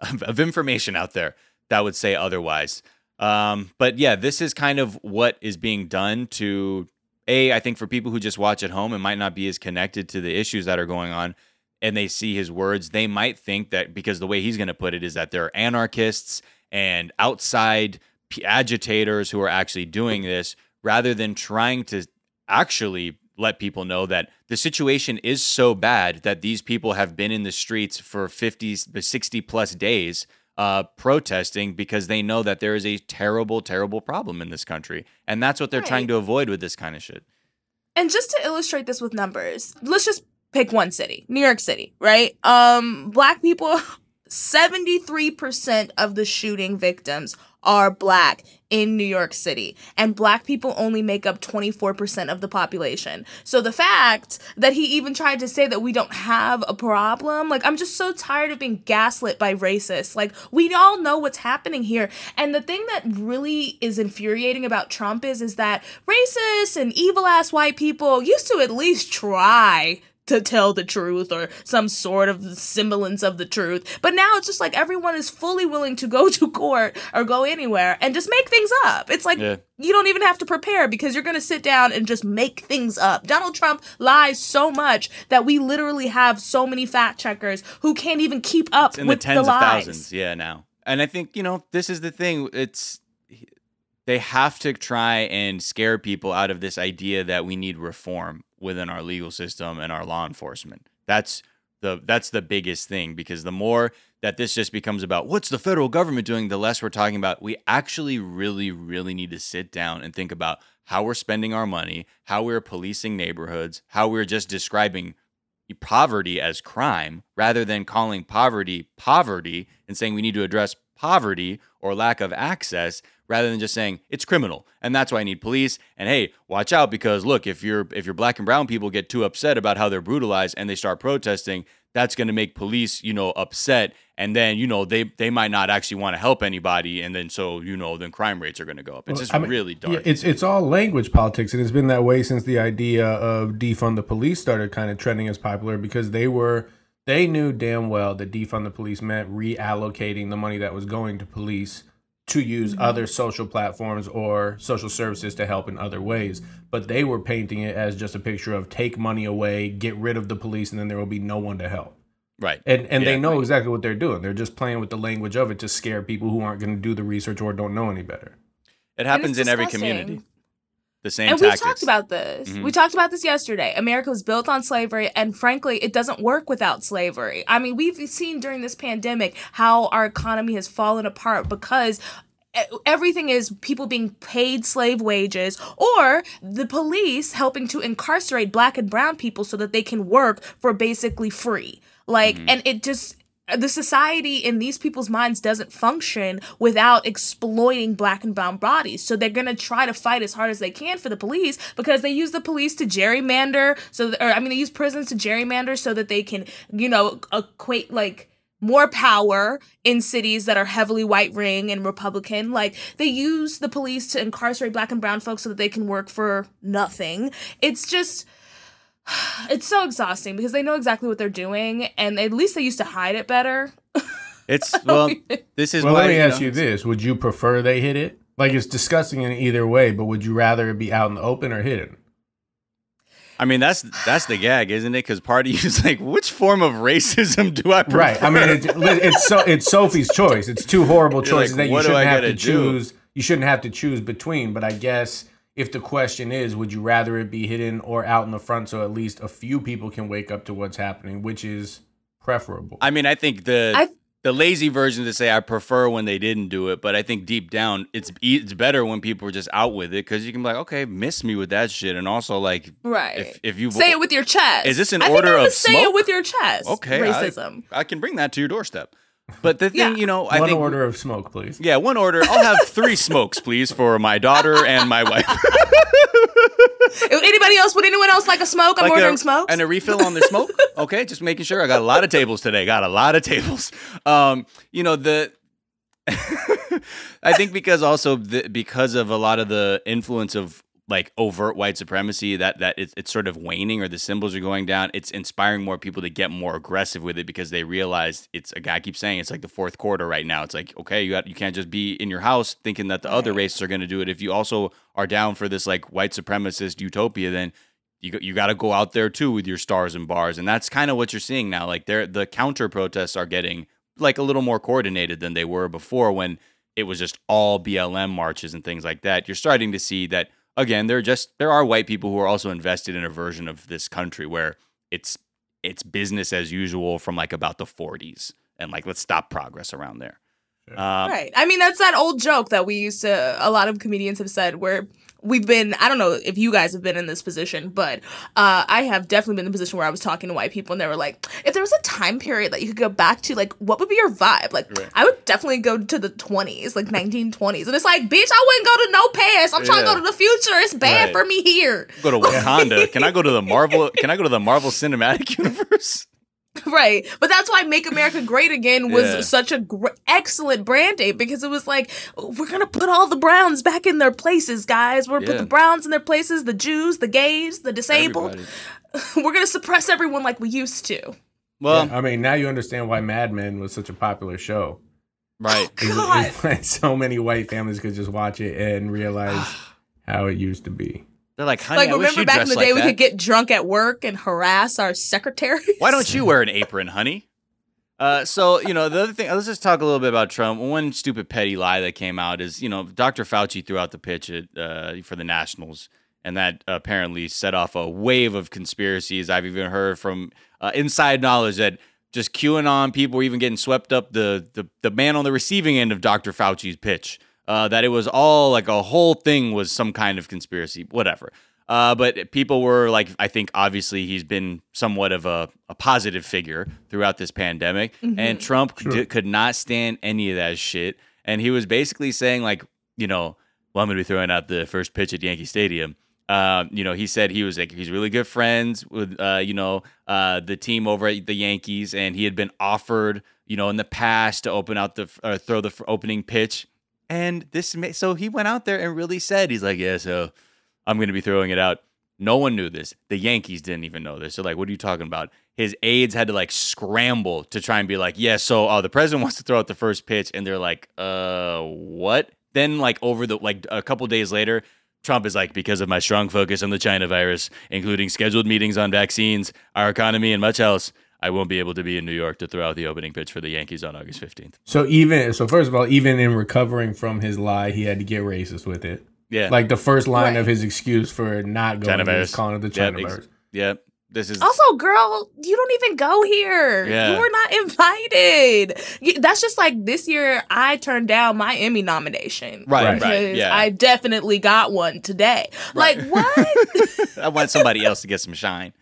of, of information out there that would say otherwise. Um, but yeah, this is kind of what is being done to a. I think for people who just watch at home and might not be as connected to the issues that are going on, and they see his words, they might think that because the way he's going to put it is that there are anarchists and outside agitators who are actually doing this, rather than trying to actually let people know that the situation is so bad that these people have been in the streets for 50 60 plus days uh, protesting because they know that there is a terrible terrible problem in this country. And that's what they're right. trying to avoid with this kind of shit. And just to illustrate this with numbers let's just pick one city new york city right? Um black people 73% of the shooting victims are black in New York City, and black people only make up 24% of the population. So the fact that he even tried to say that we don't have a problem, like, I'm just so tired of being gaslit by racists. Like, we all know what's happening here. And the thing that really is infuriating about Trump is, is that racists and evil ass white people used to at least try to tell the truth or some sort of semblance of the truth. But now it's just like everyone is fully willing to go to court or go anywhere and just make things up. It's like yeah. you don't even have to prepare because you're going to sit down and just make things up. Donald Trump lies so much that we literally have so many fact checkers who can't even keep up it's in with the tens the of thousands. Yeah, now. And I think, you know, this is the thing. It's they have to try and scare people out of this idea that we need reform within our legal system and our law enforcement. That's the that's the biggest thing because the more that this just becomes about what's the federal government doing, the less we're talking about we actually really really need to sit down and think about how we're spending our money, how we're policing neighborhoods, how we're just describing poverty as crime rather than calling poverty poverty and saying we need to address poverty or lack of access rather than just saying it's criminal and that's why I need police and hey watch out because look if you're if your black and brown people get too upset about how they're brutalized and they start protesting that's going to make police you know upset and then you know they they might not actually want to help anybody and then so you know then crime rates are going to go up. It's just I mean, really dark. yeah, it's it's all language politics and it's been that way since the idea of defund the police started kind of trending as popular because they were they knew damn well that defund the police meant reallocating the money that was going to police to use mm-hmm. other social platforms or social services to help in other ways. But they were painting it as just a picture of take money away, get rid of the police, and then there will be no one to help. Right. And and yeah, they know right. exactly what they're doing. They're just playing with the language of it to scare people who aren't going to do the research or don't know any better. It happens in every community the same and tactics. we talked about this mm-hmm. we talked about this yesterday america was built on slavery and frankly it doesn't work without slavery i mean we've seen during this pandemic how our economy has fallen apart because everything is people being paid slave wages or the police helping to incarcerate black and brown people so that they can work for basically free like mm-hmm. and it just the society in these people's minds doesn't function without exploiting black and brown bodies. So they're gonna try to fight as hard as they can for the police because they use the police to gerrymander. So, or I mean, they use prisons to gerrymander so that they can, you know, equate like more power in cities that are heavily white ring and Republican. Like they use the police to incarcerate black and brown folks so that they can work for nothing. It's just it's so exhausting because they know exactly what they're doing and at least they used to hide it better. it's well this is well, why, let me you ask know, you this. Would you prefer they hit it? Like it's disgusting in either way, but would you rather it be out in the open or hidden? I mean, that's that's the gag, isn't it? Because part of you is like, which form of racism do I prefer? Right. I mean, it's it's, so, it's Sophie's choice. It's two horrible choices like, that you shouldn't have to do? choose. You shouldn't have to choose between. But I guess if the question is, would you rather it be hidden or out in the front so at least a few people can wake up to what's happening, which is preferable. I mean, I think the I- the lazy version to say I prefer when they didn't do it, but I think deep down it's e- it's better when people are just out with it because you can be like, okay, miss me with that shit, and also like, Right. if if you say it with your chest. Is this an I think order I of say smoke? it with your chest. okay, I- Racism. I, can bring that to your doorstep. But the thing, Yeah. you know, I think One think order of smoke, please. Yeah, one order. I'll have three smokes, please, for my daughter and my wife. Anybody else, would anyone else like a smoke? I'm Like ordering a, smokes. And a refill on their smoke. Okay, just making sure. I got a lot of tables today. Got a lot of tables. Um, you know the. I think because also the, because of a lot of the influence of like overt white supremacy that that it's, it's sort of waning or the symbols are going down it's inspiring more people to get more aggressive with it because they realize it's a guy keeps saying it's like the fourth quarter right now it's like okay you got you can't just be in your house thinking that the other races are going to do it if you also are down for this like white supremacist utopia then you got- you got to go out there too with your stars and bars, and that's kind of what you're seeing now. Like they're the counter protests are getting like a little more coordinated than they were before when it was just all BLM marches and things like that. You're starting to see that again. There are just there are white people who are also invested in a version of this country where it's it's business as usual from like about the 40s, and like let's stop progress around there. Um, Right. I mean, that's that old joke that we used to, a lot of comedians have said where we've been, I don't know if you guys have been in this position, but uh, I have definitely been in the position where I was talking to white people and they were like, if there was a time period that you could go back to, like, what would be your vibe? Like, Right. I would definitely go to the 20s, like 1920s. And it's like, bitch, I wouldn't go to no past. I'm trying to go to the future. It's bad Right. for me here. Go to Wakanda. Can I go to the Marvel? Can I go to the Marvel Cinematic Universe? Right. But that's why Make America Great Again was Yeah. such a gr- excellent branding because it was like, we're going to put all the Browns back in their places, guys. We're going to Yeah. put the Browns in their places, the Jews, the gays, the disabled. Everybody. we're going to suppress everyone like we used to. Well, Yeah, I mean, now you understand why Mad Men was such a popular show. right. Oh, it's- God. it's like so many white families could just watch it and realize how it used to be. They're like, honey, like, I wish remember back in the day like we that. could get drunk at work and harass our secretaries? Why don't you wear an apron, honey? Uh, so you know the other thing. Let's just talk a little bit about Trump. One stupid petty lie that came out is you know Dr. Fauci threw out the pitch at, uh, for the Nationals, and that apparently set off a wave of conspiracies. I've even heard from uh, inside knowledge that just QAnon people were even getting swept up the the, the man on the receiving end of Dr. Fauci's pitch. Uh, that it was all like a whole thing was some kind of conspiracy, whatever. Uh, but people were like, I think obviously he's been somewhat of a, a positive figure throughout this pandemic, and Trump d- could not stand any of that shit. And he was basically saying like, you know, well, I'm going to be throwing out the first pitch at Yankee Stadium. Um, you know, he said he was like he's really good friends with uh, you know uh, the team over at the Yankees, and he had been offered you know in the past to open out the uh, throw the f- opening pitch, and this so he went out there and really said he's like yeah so I'm going to be throwing it out. No one knew this. The Yankees didn't even know this. They're like, what are you talking about? His aides had to like scramble to try and be like, yeah, so uh, the president wants to throw out the first pitch. And they're like, uh, what? Then, like, over the, like, a couple days later, Trump is like, because of my strong focus on the China virus, including scheduled meetings on vaccines, our economy, and much else, I won't be able to be in New York to throw out the opening pitch for the Yankees on August 15th. So even so, first of all, even in recovering from his lie, he had to get racist with it. Yeah. Like the first line Right. of his excuse for not going China was virus. calling it the Yep, China ex- Yep. This is. Also, girl, you don't even go here. Yeah. You were not invited. That's just like this year. I turned down my Emmy nomination. Right, Right. because right. Yeah. I definitely got one today. Like what? I want somebody else to get some shine.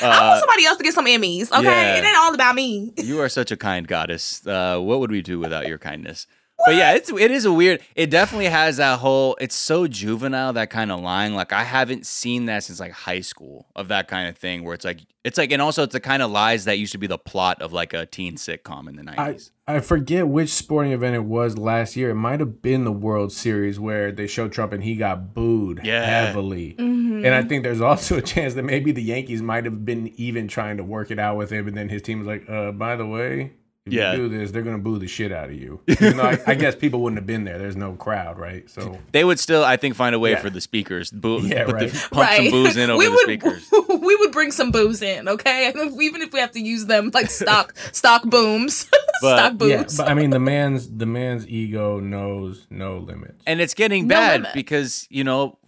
I want Uh, somebody else to get some Emmys. Okay, yeah. it ain't all about me. you are such a kind goddess. Uh, what would we do without your kindness? But yeah, it's it is a weird. It definitely has that whole. It's so juvenile that kind of lying. Like I haven't seen that since like high school of that kind of thing where it's like it's like and also it's the kind of lies that used to be the plot of like a teen sitcom in the nineties. I forget which sporting event it was last year. It might have been the World Series where they showed Trump and he got booed Yeah. heavily. And I think there's also a chance that maybe the Yankees might have been even trying to work it out with him, and then his team was like, "Uh, by the way." If Yeah. you do this, they're gonna boo the shit out of you. Even I, I guess people wouldn't have been there. There's no crowd, right? So They would still, I think, find a way Yeah. for the speakers. Boo, Yeah, put right. the, pump some booze in over we the would, speakers. we would bring some booze in, okay? Even if we have to use them like stock stock booms, But- stock booze. yeah, but I mean the man's the man's ego knows no limits. and it's getting No bad limit. because you know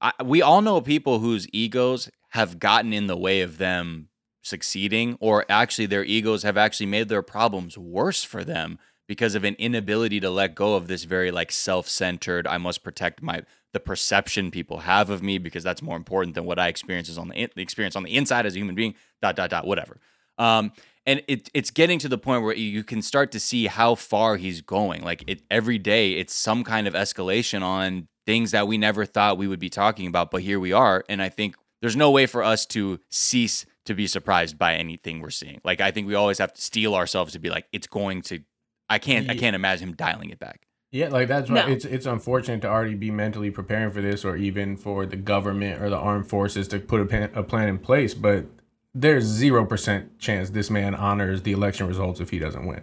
I, we all know people whose egos have gotten in the way of them succeeding, or actually their egos have actually made their problems worse for them because of an inability to let go of this very like self-centered. I must protect my the perception people have of me because that's more important than what I experience on the, in, the experience on the inside as a human being. Dot dot dot. Whatever. Um, and it, it's getting to the point where you can start to see how far he's going. Like it every day, it's some kind of escalation on things that we never thought we would be talking about, but here we are. And I think there's no way for us to cease to be surprised by anything we're seeing. Like I think we always have to steel ourselves to be like, it's going to. I can't. I can't imagine him dialing it back. Yeah, like that's right. No. it's it's unfortunate to already be mentally preparing for this, or even for the government or the armed forces to put a, plan, a plan in place. But there's zero percent chance this man honors the election results if he doesn't win.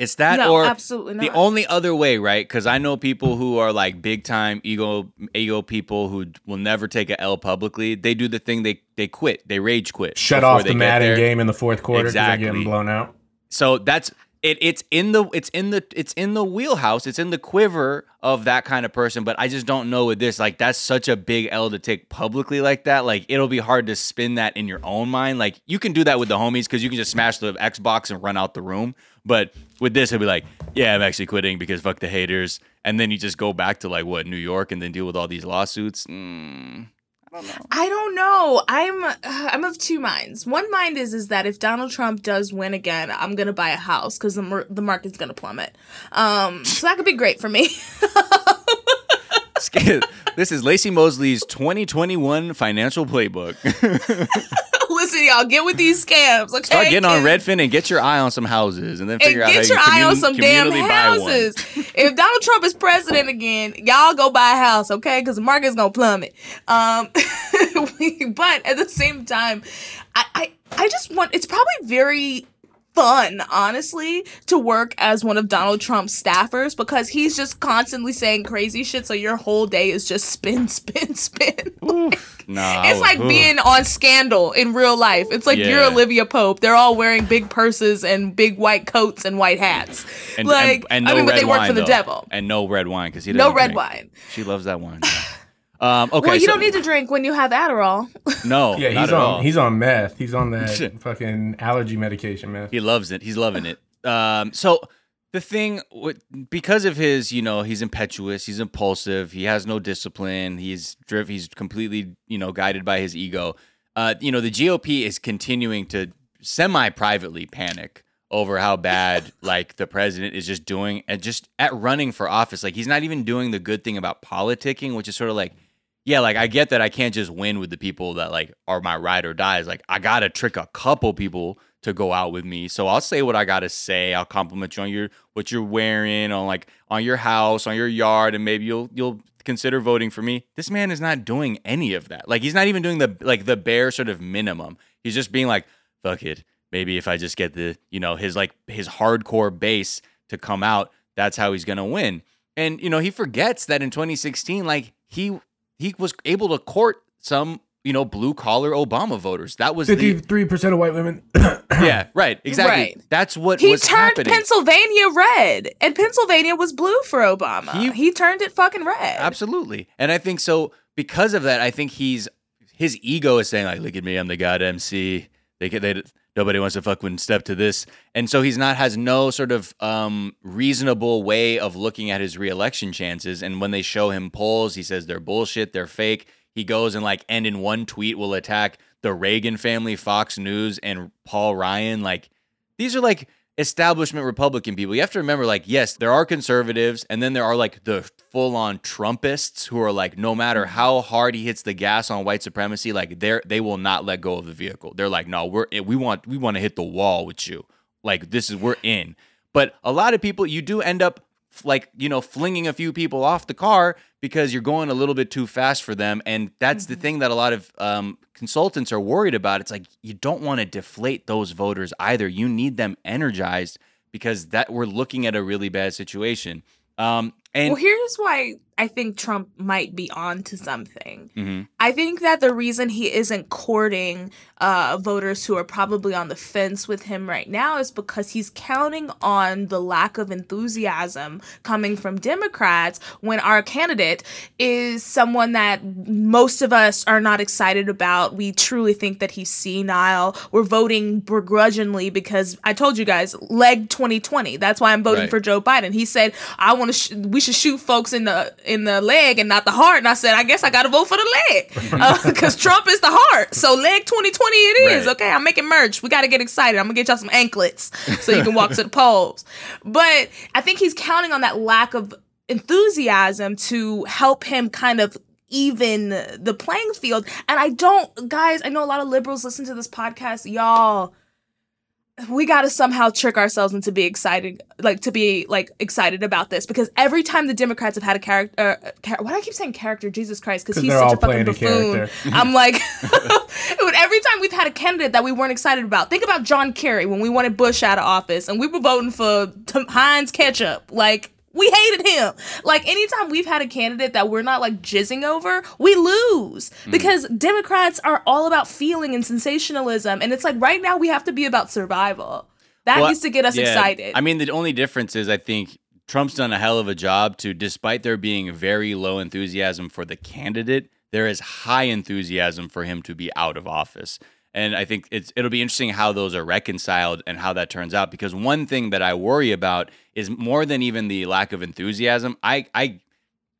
It's that No, or absolutely the only other way, right? Because I know people who are like big time ego ego people who will never take a L publicly. They do the thing they they quit. They rage quit. Shut off the Madden game in the fourth quarter Exactly. getting blown out. So that's it. It's in the it's in the it's in the wheelhouse. It's in the quiver of that kind of person. But I just don't know with this. Like that's such a big L to take publicly like that. Like it'll be hard to spin that in your own mind. Like you can do that with the homies because you can just smash the Xbox and run out the room. But with this, he'll be like, "Yeah, I'm actually quitting because fuck the haters." And then you just go back to like what New York and then deal with all these lawsuits. Mm, I don't know. I'm uh, I'm of two minds. One mind is is that if Donald Trump does win again, I'm gonna buy a house because the mar- the market's gonna plummet. Um, so that could be great for me. this is Laci Mosley's 2021 financial playbook. Listen, y'all, get with these scams. Okay, Start getting on? Redfin and get your eye on some houses, and then and figure out get how your you eye on some damn communally buy one. houses. if Donald Trump is president again, y'all go buy a house, okay? Because the market's gonna plummet. Um, but at the same time, I, I I just want. It's probably very fun, honestly, to work as one of Donald Trump's staffers because he's just constantly saying crazy shit. So your whole day is just spin, spin, spin. Nah, It's like being on Scandal in real life. It's like you're Olivia Pope. They're all wearing big purses and big white coats and white hats. and, like, and, and no I mean, but they work wine, for the though. devil. and no red wine because he No doesn't red drink. wine. She loves that wine. Um, okay, well, you so- don't need to drink when you have Adderall. No, Yeah, not he's at on all. he's on meth. He's on that fucking allergy medication meth. He loves it. He's loving it. Um, so the thing with, because of his, you know, he's impetuous, he's impulsive, he has no discipline, he's driv- he's completely, you know, guided by his ego. Uh, you know, the GOP is continuing to semi-privately panic over how bad like the president is just doing and just at running for office. Like he's not even doing the good thing about politicking, which is sort of like yeah, like I get that I can't just win with the people that like are my ride or dies. Like I gotta trick a couple people to go out with me. So I'll say what I gotta say. I'll compliment you on your what you're wearing, on like on your house, on your yard, and maybe you'll you'll consider voting for me. This man is not doing any of that. Like he's not even doing the like the bare sort of minimum. He's just being like, fuck it. Maybe if I just get the, you know, his like his hardcore base to come out, that's how he's gonna win. And you know, he forgets that in 2016, like he he was able to court some, you know, blue collar Obama voters. That was Fifty-three percent of white women. yeah, right, exactly. Right. That's what He was turned happening. Pennsylvania red, and Pennsylvania was blue for Obama. He- He, turned it fucking red. Absolutely, and I think so because of that. I think he's his ego is saying like, "Look at me, I'm the god MC." They get they nobody wants to fucking step to this, and so he's not has no sort of um, reasonable way of looking at his reelection chances. And when they show him polls, he says they're bullshit, they're fake. He goes and like, and in one tweet will attack the Reagan family, Fox News, and Paul Ryan. Like these are like establishment Republican people. You have to remember, like, yes, there are conservatives, and then there are like the full on Trumpists who are like, no matter mm-hmm. how hard he hits the gas on white supremacy, like they're they will not let go of the vehicle. They're like, no, we're eh, we want we want to hit the wall with you. Like this is we're in. But a lot of people, you do end up like you know flinging a few people off the car because you're going a little bit too fast for them. And that's the thing that a lot of um, consultants are worried about. It's like you don't want to deflate those voters either. You need them energized because that we're looking at a really bad situation. Um, And well, here's why I think Trump might be on to something. Mhm. I think that the reason he isn't courting uh, voters who are probably on the fence with him right now is because he's counting on the lack of enthusiasm coming from Democrats when our candidate is someone that most of us are not excited about. We truly think that he's senile. We're voting begrudgingly because I told you guys, leg 2020. That's why I'm voting Right. for Joe Biden. He said, "I want to. Sh- we should shoot folks in the in the leg and not the heart." And I said, "I guess I got to vote for the leg uh, because Trump is the heart. So leg 2020 it is. Right. Okay, I'm making merch. We got to get excited. I'm gonna get y'all some anklets so you can walk to the polls. But I think he's counting on that lack of enthusiasm to help him kind of even the playing field. And I don't, guys, I know a lot of liberals listen to this podcast. Y'all, we got to somehow trick ourselves into be excited, like to be like excited about this because every time the Democrats have had a character, uh, char- why do I keep saying character? Jesus Christ, because he's such a fucking buffoon. character. I'm like, every time we've had a candidate that we weren't excited about, think about John Kerry when we wanted Bush out of office and we were voting for Heinz ketchup, like. We hated him. Like anytime we've had a candidate that we're not like jizzing over, we lose mm. because Democrats are all about feeling and sensationalism, and it's like right now we have to be about survival. That Well, needs to get us yeah, excited. I mean, the only difference is I think Trump's done a hell of a job to, despite there being very low enthusiasm for the candidate, there is high enthusiasm for him to be out of office. And I think it's it'll be interesting how those are reconciled and how that turns out. Because one thing that I worry about is more than even the lack of enthusiasm. I I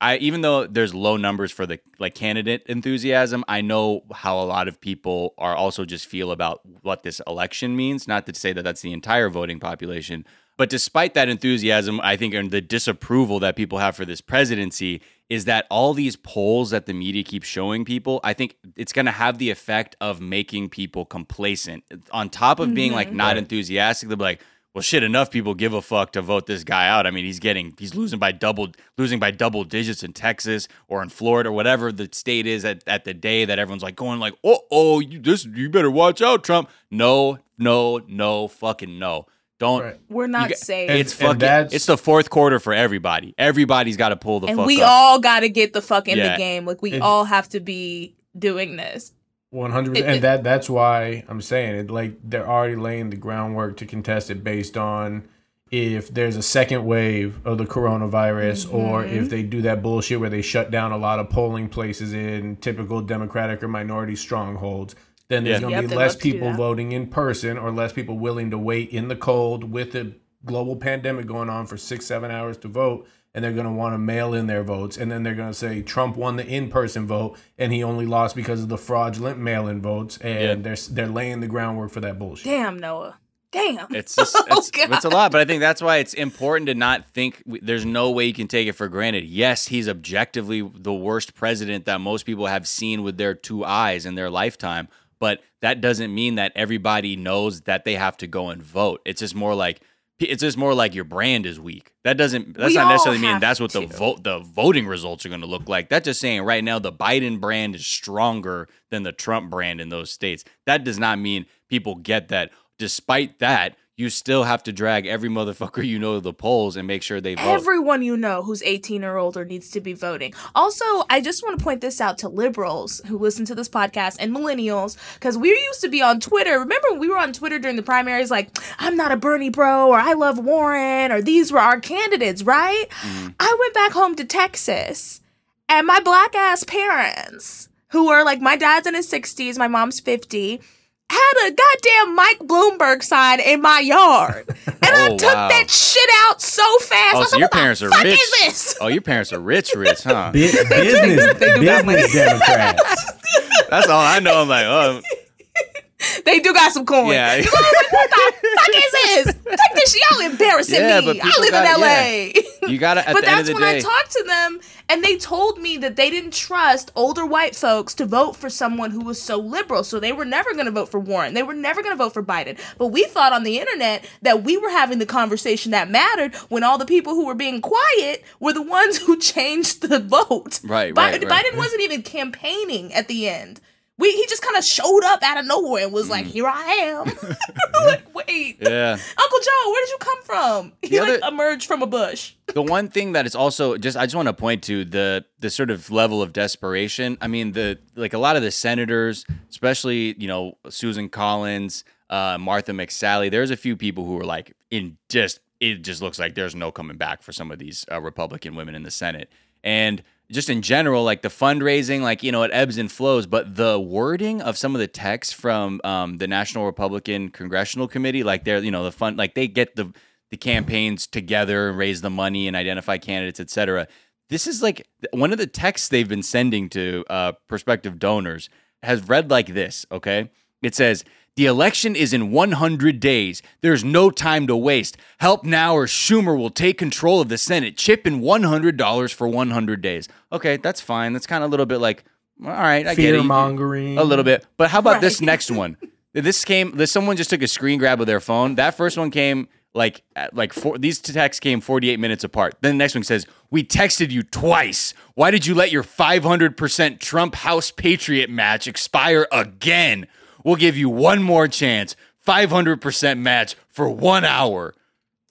I even though there's low numbers for the like candidate enthusiasm, I know how a lot of people are also just feel about what this election means. Not to say that that's the entire voting population, but despite that enthusiasm, I think and the disapproval that people have for this presidency is that all these polls that the media keeps showing people, I think it's going to have the effect of making people complacent. On top of being like mm-hmm. not enthusiastic, they'll be like, well shit enough people give a fuck to vote this guy out. I mean he's getting he's losing by double losing by double digits in texas or in florida or whatever the state is at, at the day that everyone's like going like oh oh you this you better watch out trump. No no no fucking no don't Right. we're not got- safe. It's fucking it's the fourth quarter for everybody everybody's got to pull the and fuck we up all got to get the fuck in Yeah. the game. Like we It- all have to be doing this. One hundred percent, and that that's why I'm saying it. Like they're already laying the groundwork to contest it based on if there's a second wave of the coronavirus, or Mm-hmm. if they do that bullshit where they shut down a lot of polling places in typical Democratic or minority strongholds. Then there's Yeah. going to Yep, be less love to do people voting in person, or less people willing to wait in the cold with the global pandemic going on for six, seven hours to vote. And they're going to want to mail in their votes. And then they're going to say Trump won the in person vote and he only lost because of the fraudulent mail in votes. And they're, they're laying the groundwork for that bullshit. Damn, Noah. Damn. It's just Oh, it's, God. it's a lot, but I think that's why it's important to not think there's no way you can take it for granted. Yes, he's objectively the worst president that most people have seen with their two eyes in their lifetime, but that doesn't mean that everybody knows that they have to go and vote. It's just more like it's just more like your brand is weak. That doesn't that's We not necessarily mean that's what the to. vote the voting results are going to look like. That's just saying right now the Biden brand is stronger than the Trump brand in those states. That does not mean people get that. Despite that, you still have to drag every motherfucker you know to the polls and make sure they vote. Everyone you know who's 18 or older needs to be voting. Also, I just want to point this out to liberals who listen to this podcast and millennials, because we used to be on Twitter. Remember, we were on Twitter during the primaries, like, I'm not a Bernie bro, or I love Warren, or these were our candidates, right? Mm-hmm. I went back home to Texas, and my black ass parents, who are like, my dad's in his 60s, my mom's 50, had a goddamn Mike Bloomberg sign in my yard. And I Oh, took wow. that shit out so fast. Oh, I Oh, was so your what the parents are rich. is this? Oh, your parents are rich, rich, huh? Bu- business, They do business Democrats. That's all I know. I'm like, oh, They do got some coin. yeah. What the fuck is this? Take this shit. Y'all embarrassing Yeah, me. I live got- in LA. You gotta. But the end that's of the when day, I talked to them, and they told me that they didn't trust older white folks to vote for someone who was so liberal. So they were never going to vote for Warren. They were never going to vote for Biden. But we thought on the internet that we were having the conversation that mattered when all the people who were being quiet were the ones who changed the vote. Right, Bi- right, right. Biden wasn't even campaigning at the end. We he just kind of showed up out of nowhere and was like, "Here I am." like, wait, Yeah. Uncle Joe, where did you come from? He The like other- emerged from a bush. the one thing that is also just I just want to point to the the sort of level of desperation. I mean, the like a lot of the senators, especially you know Susan Collins, uh, Martha McSally. There's a few people who are like in just it just looks like there's no coming back for some of these uh, Republican women in the Senate, and just in general, like the fundraising, like you know, it ebbs and flows. But the wording of some of the texts from um, the National Republican Congressional Committee, like they're you know the fund, like they get the the campaigns together and raise the money and identify candidates, et cetera. This is like one of the texts they've been sending to uh, prospective donors has read like this. Okay, it says. The election is in 100 days. There's no time to waste. Help now or Schumer will take control of the Senate. Chip in $100 for 100 days. Okay, that's fine. That's kind of a little bit like, all right, I get it. You- mongering. a little bit. But how about this next one? This came. This someone just took a screen grab of their phone. That first one came like like four, these two texts came 48 minutes apart. Then the next one says, "We texted you twice. Why did you let your 500% Trump House Patriot match expire again? We'll give you one more chance. 500% match for one hour.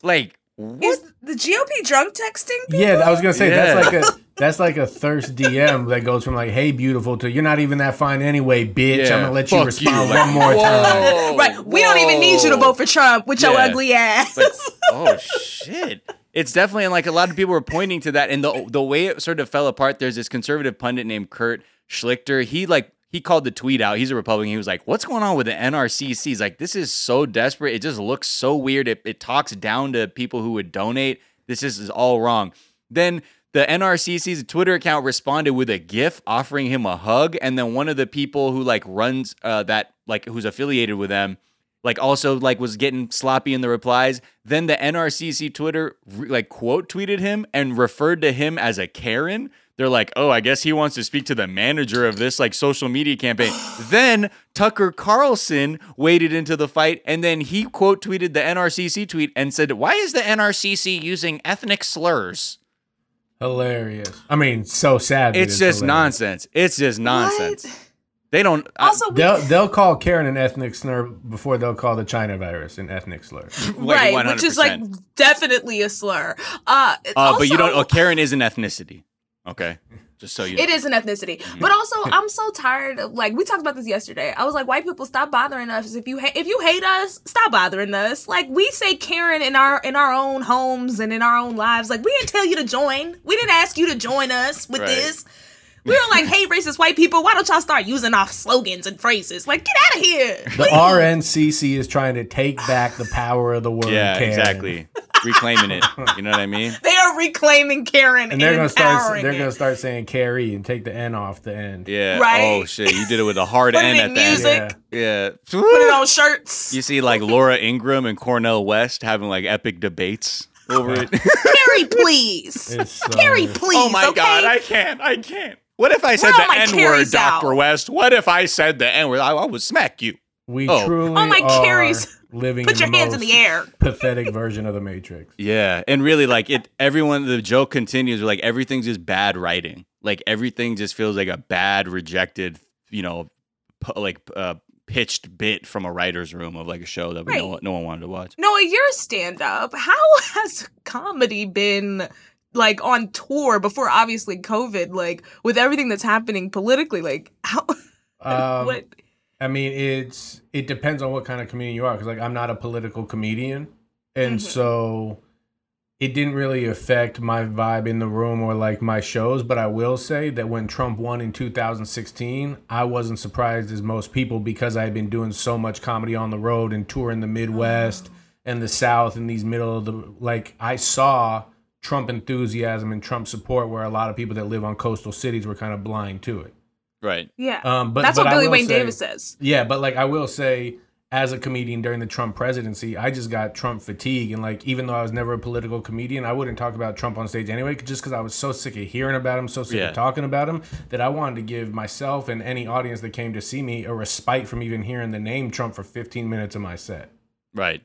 Like what? Is the GOP drunk texting? People? Yeah, I was gonna say that's like a that's like a thirst DM that goes from like, "Hey, beautiful," to "You're not even that fine anyway, bitch." Yeah, I'm gonna let you respond you. one more time. Whoa, Right. We don't even need you to vote for Trump with your ugly ass. But oh shit. It's definitely and like a lot of people were pointing to that and the the way it sort of fell apart there's this conservative pundit named Kurt Schlichter. He like he called the tweet out. He's a Republican. He was like, "What's going on with the NRCC?" He's like, "This is so desperate. It just looks so weird. It, it talks down to people who would donate. This is, is all wrong." Then the NRCC's Twitter account responded with a GIF offering him a hug, and then one of the people who like runs uh, that like who's affiliated with them like also like was getting sloppy in the replies. Then the NRCC Twitter like quote tweeted him and referred to him as a Karen. They're like, oh, I guess he wants to speak to the manager of this like social media campaign. then Tucker Carlson waded into the fight and then he quote tweeted the NRCC tweet and said, why is the NRCC using ethnic slurs? Hilarious. I mean, so sad. that It's just hilarious. nonsense. It's just nonsense. They don't. I- Also, we, They'll they'll call Karen an ethnic slur before they'll call the China virus an ethnic slur. like right, which is like definitely a slur. Uh, Uh, but you don't. Oh, Karen is an ethnicity. Okay, just so you. know. It is an ethnicity, mm-hmm. but also I'm so tired of like we talked about this yesterday. I was like, white people stop bothering us. If you ha- if you hate us, stop bothering us. Like we say Karen in our in our own homes and in our own lives. Like we didn't tell you to join. We didn't ask you to join us with Right. this. We were like, hey, racist white people, why don't y'all start using our slogans and phrases? Like, get out of here. The RNCC is trying to take back the power of the word. Yeah, Karen. exactly. Reclaiming it. You know what I mean? They are reclaiming Karen And and, they're gonna start. They're it. gonna start saying Carrie and take the N off the end. Yeah. Oh, right. Oh shit! You did it with a hard Put N at the end. Yeah. Yeah. Put it on shirts. You see, like Laura Ingraham and Cornel West having like epic debates over it. Carrie, please. It's so- Carrie, please. oh my okay? god, I can't. I can't. What if I said Where the N word, Doctor West? What if I said the N word? I, I would smack you. We Oh. truly Oh my are Carries. Living. Put in your the hands in the air. Pathetic version of the Matrix. Yeah, and really, like it. Everyone, the joke continues. Like everything's just bad writing. Like everything just feels like a bad, rejected, you know, pu- like uh, pitched bit from a writer's room of like a show that we no, Right. no one wanted to watch. Noah, your stand up, how has comedy been like on tour before obviously COVID, like with everything that's happening politically? Like, how, Um, what? I mean, it's it depends on what kind of comedian you are. Because like I'm not a political comedian, and Mhm. so it didn't really affect my vibe in the room or like my shows. But I will say that when Trump won in 2016, I wasn't surprised as most people because I had been doing so much comedy on the road and touring the Midwest and the South and these middle of the like. I saw Trump enthusiasm and Trump support where a lot of people that live on coastal cities were kind of blind to it. Right. Yeah. Um, but that's but what Billy will Wayne say- Davis says. yeah, but like I will say, as a comedian during the Trump presidency, I just got Trump fatigue, and like even though I was never a political comedian, I wouldn't talk about Trump on stage anyway, just because I was so sick of hearing about him, so sick Yeah. of talking about him, that I wanted to give myself and any audience that came to see me a respite from even hearing the name Trump for 15 minutes of my set. Right.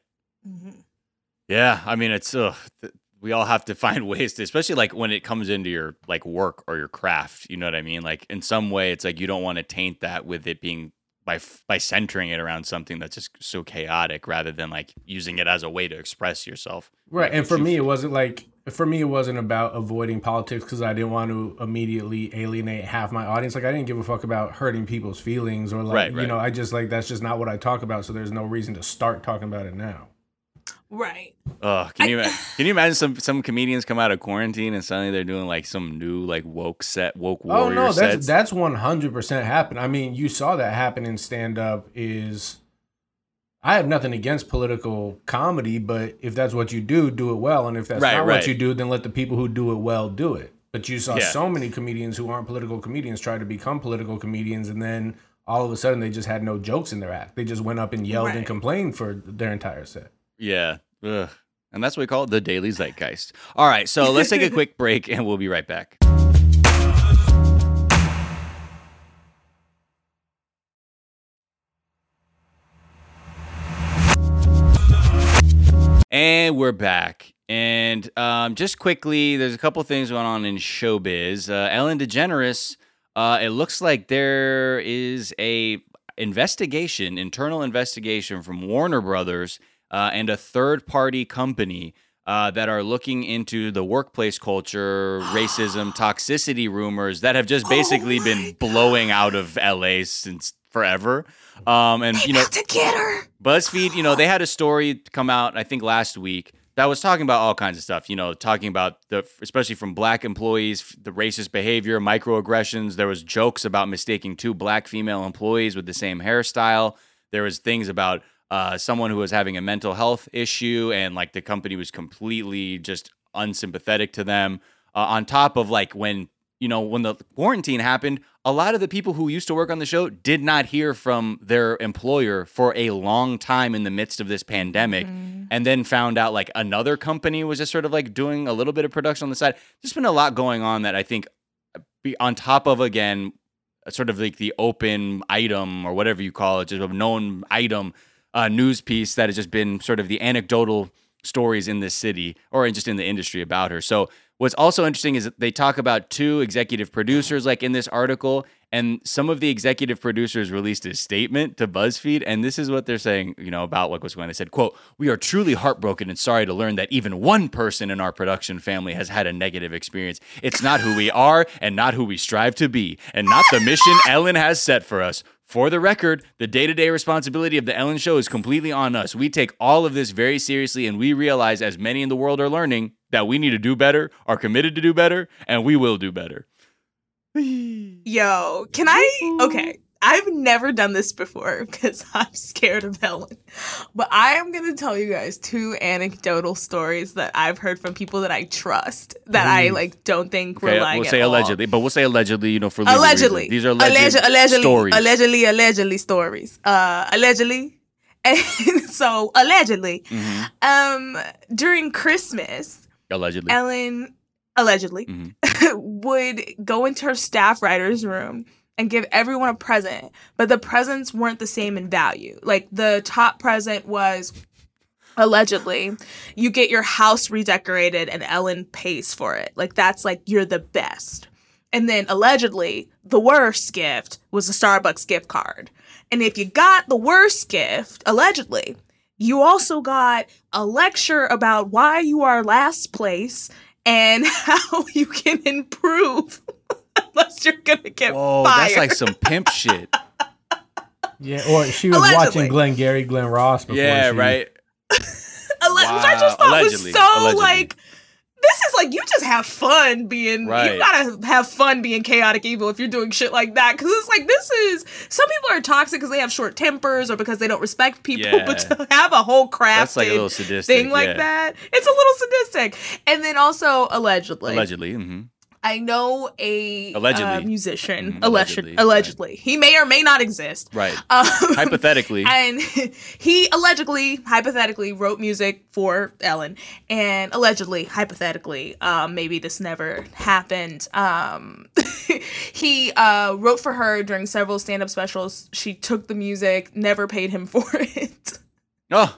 Yeah, I mean it's ugh, th- we all have to find ways to, especially like when it comes into your like work or your craft. You know what I mean? Like in some way, it's like you don't want to taint that with it being by by centering it around something that's just so chaotic, rather than like using it as a way to express yourself. Right. And for me, it wasn't like for me, it wasn't about avoiding politics because I didn't want to immediately alienate half my audience. Like I didn't give a fuck about hurting people's feelings or like Right, you know, I just like that's just not what I talk about. So there's no reason to start talking about it now. Right. Oh, can you ima- can you imagine some some comedians come out of quarantine and suddenly they're doing like some new like woke set woke world? Oh no, that's sets? that's one hundred percent happen. I mean, you saw that happen in stand up. Is I have nothing against political comedy, but if that's what you do, do it well. And if that's Right, not right. what you do, then let the people who do it well do it. But you saw Yeah. so many comedians who aren't political comedians try to become political comedians, and then all of a sudden they just had no jokes in their act. They just went up and yelled and complained for their entire set. Yeah. Ugh. And that's what we call it the daily zeitgeist. All right, so let's take a quick break and we'll be right back. And we're back. And um, just quickly, there's a couple things going on in showbiz. Uh, Ellen DeGeneres, uh, it looks like there is a investigation, internal investigation from Warner Brothers uh, and a third party company uh, that are looking into the workplace culture, racism, toxicity rumors that have just basically Oh been my blowing out of LA since forever. Um, and you know, to get her. BuzzFeed, you know, they had a story come out, I think last week, that was talking about all kinds of stuff, you know, talking about the, especially from black employees, the racist behavior, microaggressions. There was jokes about mistaking two black female employees with the same hairstyle. There was things about uh, someone who was having a mental health issue and like the company was completely just unsympathetic to them. Uh, on top of like when you know when the quarantine happened, a lot of the people who used to work on the show did not hear from their employer for a long time in the midst of this pandemic, and then found out like another company was just sort of like doing a little bit of production on the side. There's been a lot going on that I think be on top of again sort of like the open item or whatever you call it, just a known item uh, news piece that has just been sort of the anecdotal stories in this city or just in the industry about her. So what's also interesting is they talk about two executive producers like in this article and some of the executive producers released a statement to BuzzFeed and this is what they're saying, you know, about what was going on. They said, quote, we are truly heartbroken and sorry to learn that even one person in our production family has had a negative experience. It's not who we are and not who we strive to be and not the mission Ellen has set for us. For the record, the day to day responsibility of the Ellen Show is completely on us. We take all of this very seriously, and we realize, as many in the world are learning, that we need to do better, are committed to do better, and we will do better. Yo, can I? Okay, I've never done this before because I'm scared of Helen. But I am going to tell you guys two anecdotal stories that I've heard from people that I trust that I like don't think Okay, relying we'll say at all. allegedly, but we'll say allegedly, you know, for allegedly reasons. These are alleged Alleged- allegedly stories. allegedly allegedly stories uh allegedly and so allegedly Mhm. um during christmas Allegedly. ellen allegedly Mhm. would go into her staff writer's room and give everyone a present but the presents weren't the same in value. Like the top present was allegedly you get your house redecorated and ellen pays for it. Like that's like you're the best. And then allegedly the worst gift was a starbucks gift card. And if you got the worst gift allegedly you also got a lecture about why you are last place and how you can improve unless you're gonna get Whoa, fired that's like some pimp shit. Yeah, or she was Allegedly. watching Glengarry Glen Ross. Before yeah, she, right. Alle- which I just thought Allegedly. was so Allegedly. like this is like you just have fun being Right. you gotta have fun being chaotic evil if you're doing shit like that because it's like this is some people are toxic because they have short tempers or because they don't respect people Yeah. but to have a whole crafted like a little sadistic. thing like yeah. that it's a little sadistic and then also allegedly Allegedly. hmm I know a uh, musician Mhm, allegedly allegedly, allegedly he may or may not exist Right. um, Hypothetically. and he allegedly, hypothetically, wrote music for Ellen, and allegedly, hypothetically, um, maybe this never happened. Um, he uh, wrote for her during several stand-up specials. She took the music, never paid him for it. oh,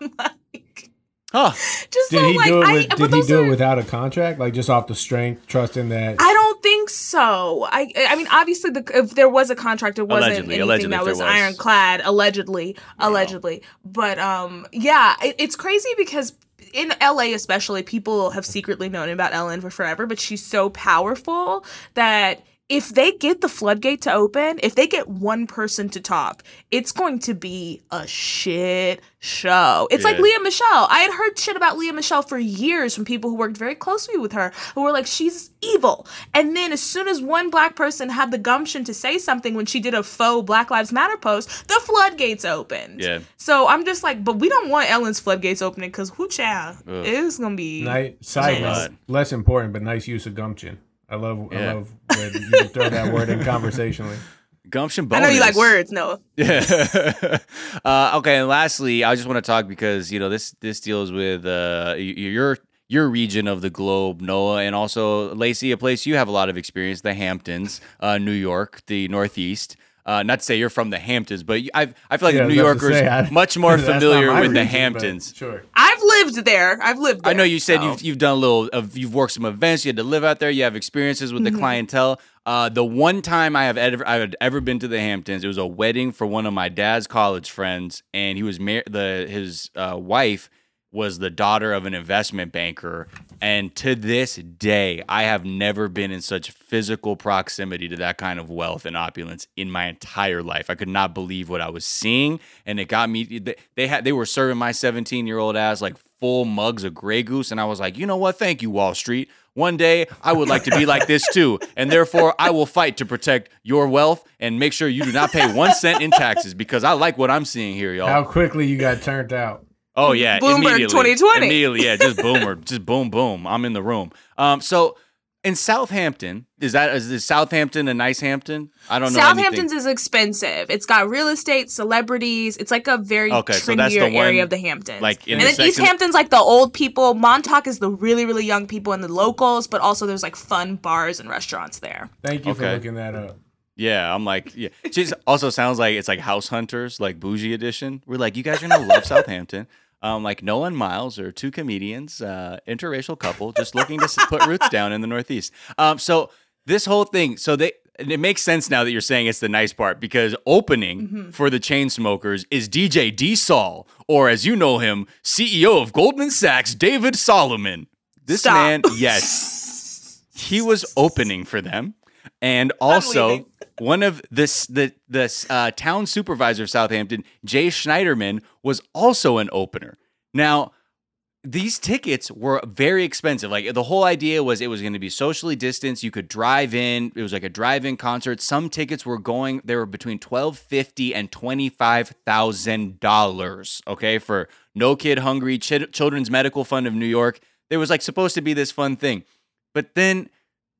Huh. Just Did so he like do it? With, but did he do are- it without a contract? Like just off the strength, trusting that. I don't think so. I I mean, obviously, the if there was a contract, it wasn't Allegedly, anything allegedly, that was, was. ironclad. Allegedly, allegedly. But um, yeah, it, it's crazy because in LA, especially, people have secretly known about Ellen for forever. But she's so powerful that. If they get the floodgate to open, if they get one person to talk, it's going to be a shit show. It's like Lea Michele. I had heard shit about Lea Michele for years from people who worked very closely with her, who were like, she's evil. And then as soon as one black person had the gumption to say something when she did a faux Black Lives Matter post, the floodgates opened. Yeah. So I'm just like, but we don't want Ellen's floodgates opening because whoo child, Ugh. it's gonna be. Nice, side note, less important, but nice use of gumption. I love, Yeah. I love when you throw that word in conversationally. Gumption I know you like words, no. Yeah. uh, okay, and lastly, I just want to talk because you know this this deals with uh, your your region of the globe, Noah, and also Laci, a place you have a lot of experience, the Hamptons, uh, New York, the Northeast. Uh, not to say you're from the Hamptons, but you- I I feel like Yeah, New was about to Yorkers say, I- much more familiar with the region, but Hamptons. Sure. I've lived there. I've lived there. I know you said so. you've you've done a little of you've worked some events, you had to live out there, you have experiences with the clientele. Uh, the one time I have ever I had ever been to the Hamptons, it was a wedding for one of my dad's college friends, and he was mar- the his uh, wife was the daughter of an investment banker, and to this day, I have never been in such physical proximity to that kind of wealth and opulence in my entire life. I could not believe what I was seeing, and it got me. They, had they were serving my 17 year old ass like full mugs of Grey Goose, and I was like, you know what? Thank you, Wall Street. One day I would like to be like this too, and therefore I will fight to protect your wealth and make sure you do not pay one cent in taxes because I like what I'm seeing here, y'all. How quickly you got turned out. Oh yeah, Bloomberg immediately. 2020. Immediately, yeah, just boomer, just boom, boom. I'm in the room. Um, so in Southampton, is that is, is Southampton a nice Hampton? I don't know. Southampton's anything. is expensive. It's got real estate, celebrities. It's like a very Okay, so that's the one, area of the Hamptons. like, in and the then East Hampton's like the old people. Montauk is the really really young people and the locals. But also there's like fun bars and restaurants there. Thank you for looking that up. Yeah, I'm like, yeah. She also sounds like it's like House Hunters, like bougie edition. We're like, you guys are gonna love Southampton. Um, like Noah and Miles are two comedians, uh, interracial couple, just looking to put roots down in the Northeast. Um, so this whole thing, so they. and It makes sense now that you're saying it's the nice part because opening for the Chainsmokers is DJ D Sol, or as you know him, CEO of Goldman Sachs, David Solomon. This Stop. man, yes, he was opening for them, and also. One of this the the uh, town supervisor of Southampton, Jay Schneiderman, was also an opener. Now, these tickets were very expensive. Like the whole idea was it was going to be socially distanced. You could drive in. It was like a drive-in concert. Some tickets were going. They were between twelve fifty and twenty five thousand dollars. Okay, for No Kid Hungry Ch- Children's Medical Fund of New York. There was like supposed to be this fun thing, but then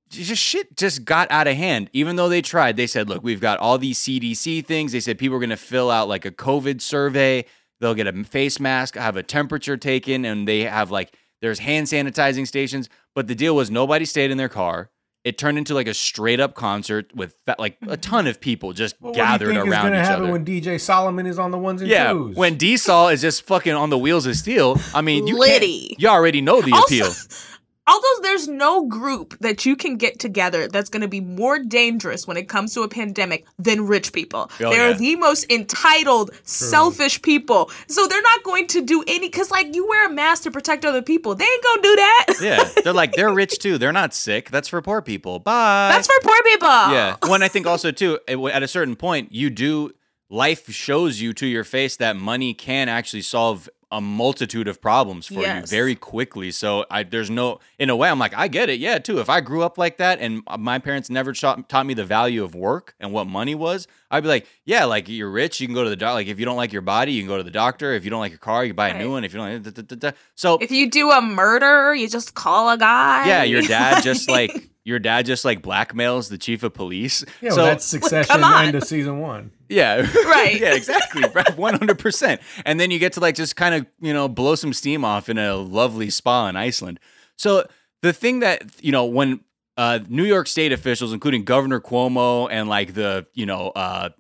just shit just got out of hand. Even though they tried, they said, "Look, we've got all these CDC things." They said people are going to fill out like a COVID survey. They'll get a face mask, have a temperature taken, and they have like there's hand sanitizing stations. But the deal was nobody stayed in their car. It turned into like a straight up concert with like a hmm. ton of people just Well, gathered what do you think around is gonna each happen other. when DJ Solomon is on the ones and yeah, twos? when D Sol is just fucking on the wheels of steel. I mean, you Liddy. can't, you already know the Also- appeal. Although there's no group that you can get together that's going to be more dangerous when it comes to a pandemic than rich people. Oh, they're yeah. the most entitled, selfish people. So they're not going to do any cuz like you wear a mask to protect other people. They ain't going to do that. Yeah, they're like they're rich too. They're not sick. That's for poor people. Bye. That's for poor people. yeah. One, I think also too at a certain point, you do life shows you to your face that money can actually solve a multitude of problems for you very quickly. So I there's no in a way I'm like I get it. Yeah, too. If I grew up like that and my parents never taught, taught me the value of work and what money was, I'd be like, yeah, like you're rich, you can go to the doctor. Like if you don't like your body, you can go to the doctor. If you don't like your car, you buy a new one. If you don't, da, da, da, da. so If you do a murder, you just call a guy. yeah, your dad just like your dad just like blackmails the chief of police. yeah, so well, that's Succession come on. end of season one. Yeah, Right. yeah, exactly, one hundred percent. And then you get to like just kind of you know blow some steam off in a lovely spa in Iceland. So the thing that you know when uh, New York State officials, including Governor Cuomo and like the you know uh,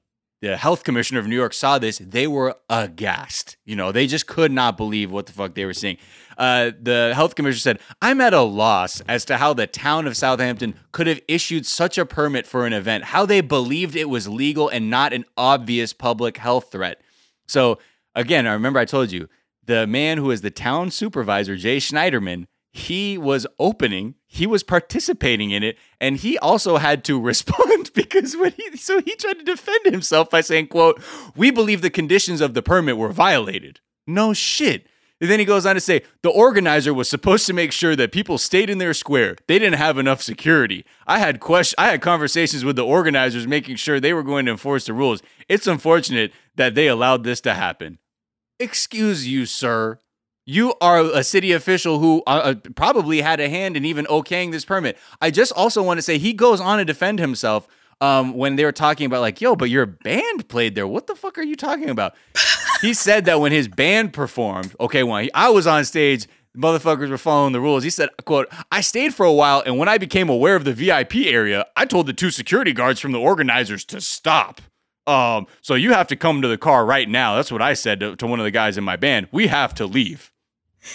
the health commissioner of New York saw this, they were aghast. You know, they just could not believe what the fuck they were seeing. Uh, the health commissioner said, I'm at a loss as to how the town of Southampton could have issued such a permit for an event, how they believed it was legal and not an obvious public health threat. So, again, I remember I told you the man who is the town supervisor, Jay Schneiderman, he was opening, he was participating in it, and he also had to respond because when he so he tried to defend himself by saying, quote, we believe the conditions of the permit were violated. No shit. And then he goes on to say the organizer was supposed to make sure that people stayed in their square. They didn't have enough security. I had question I had conversations with the organizers making sure they were going to enforce the rules. It's unfortunate that they allowed this to happen. Excuse you, sir. You are a city official who uh, uh, probably had a hand in even okaying this permit. I just also want to say he goes on to defend himself um, when they were talking about like, yo, but your band played there. What the fuck are you talking about? he said that when his band performed, okay, when he, I was on stage, motherfuckers were following the rules. He said, quote, I stayed for a while, and when I became aware of the VIP area, I told the two security guards from the organizers to stop. Um, so you have to come to the car right now. That's what I said to, to one of the guys in my band. We have to leave.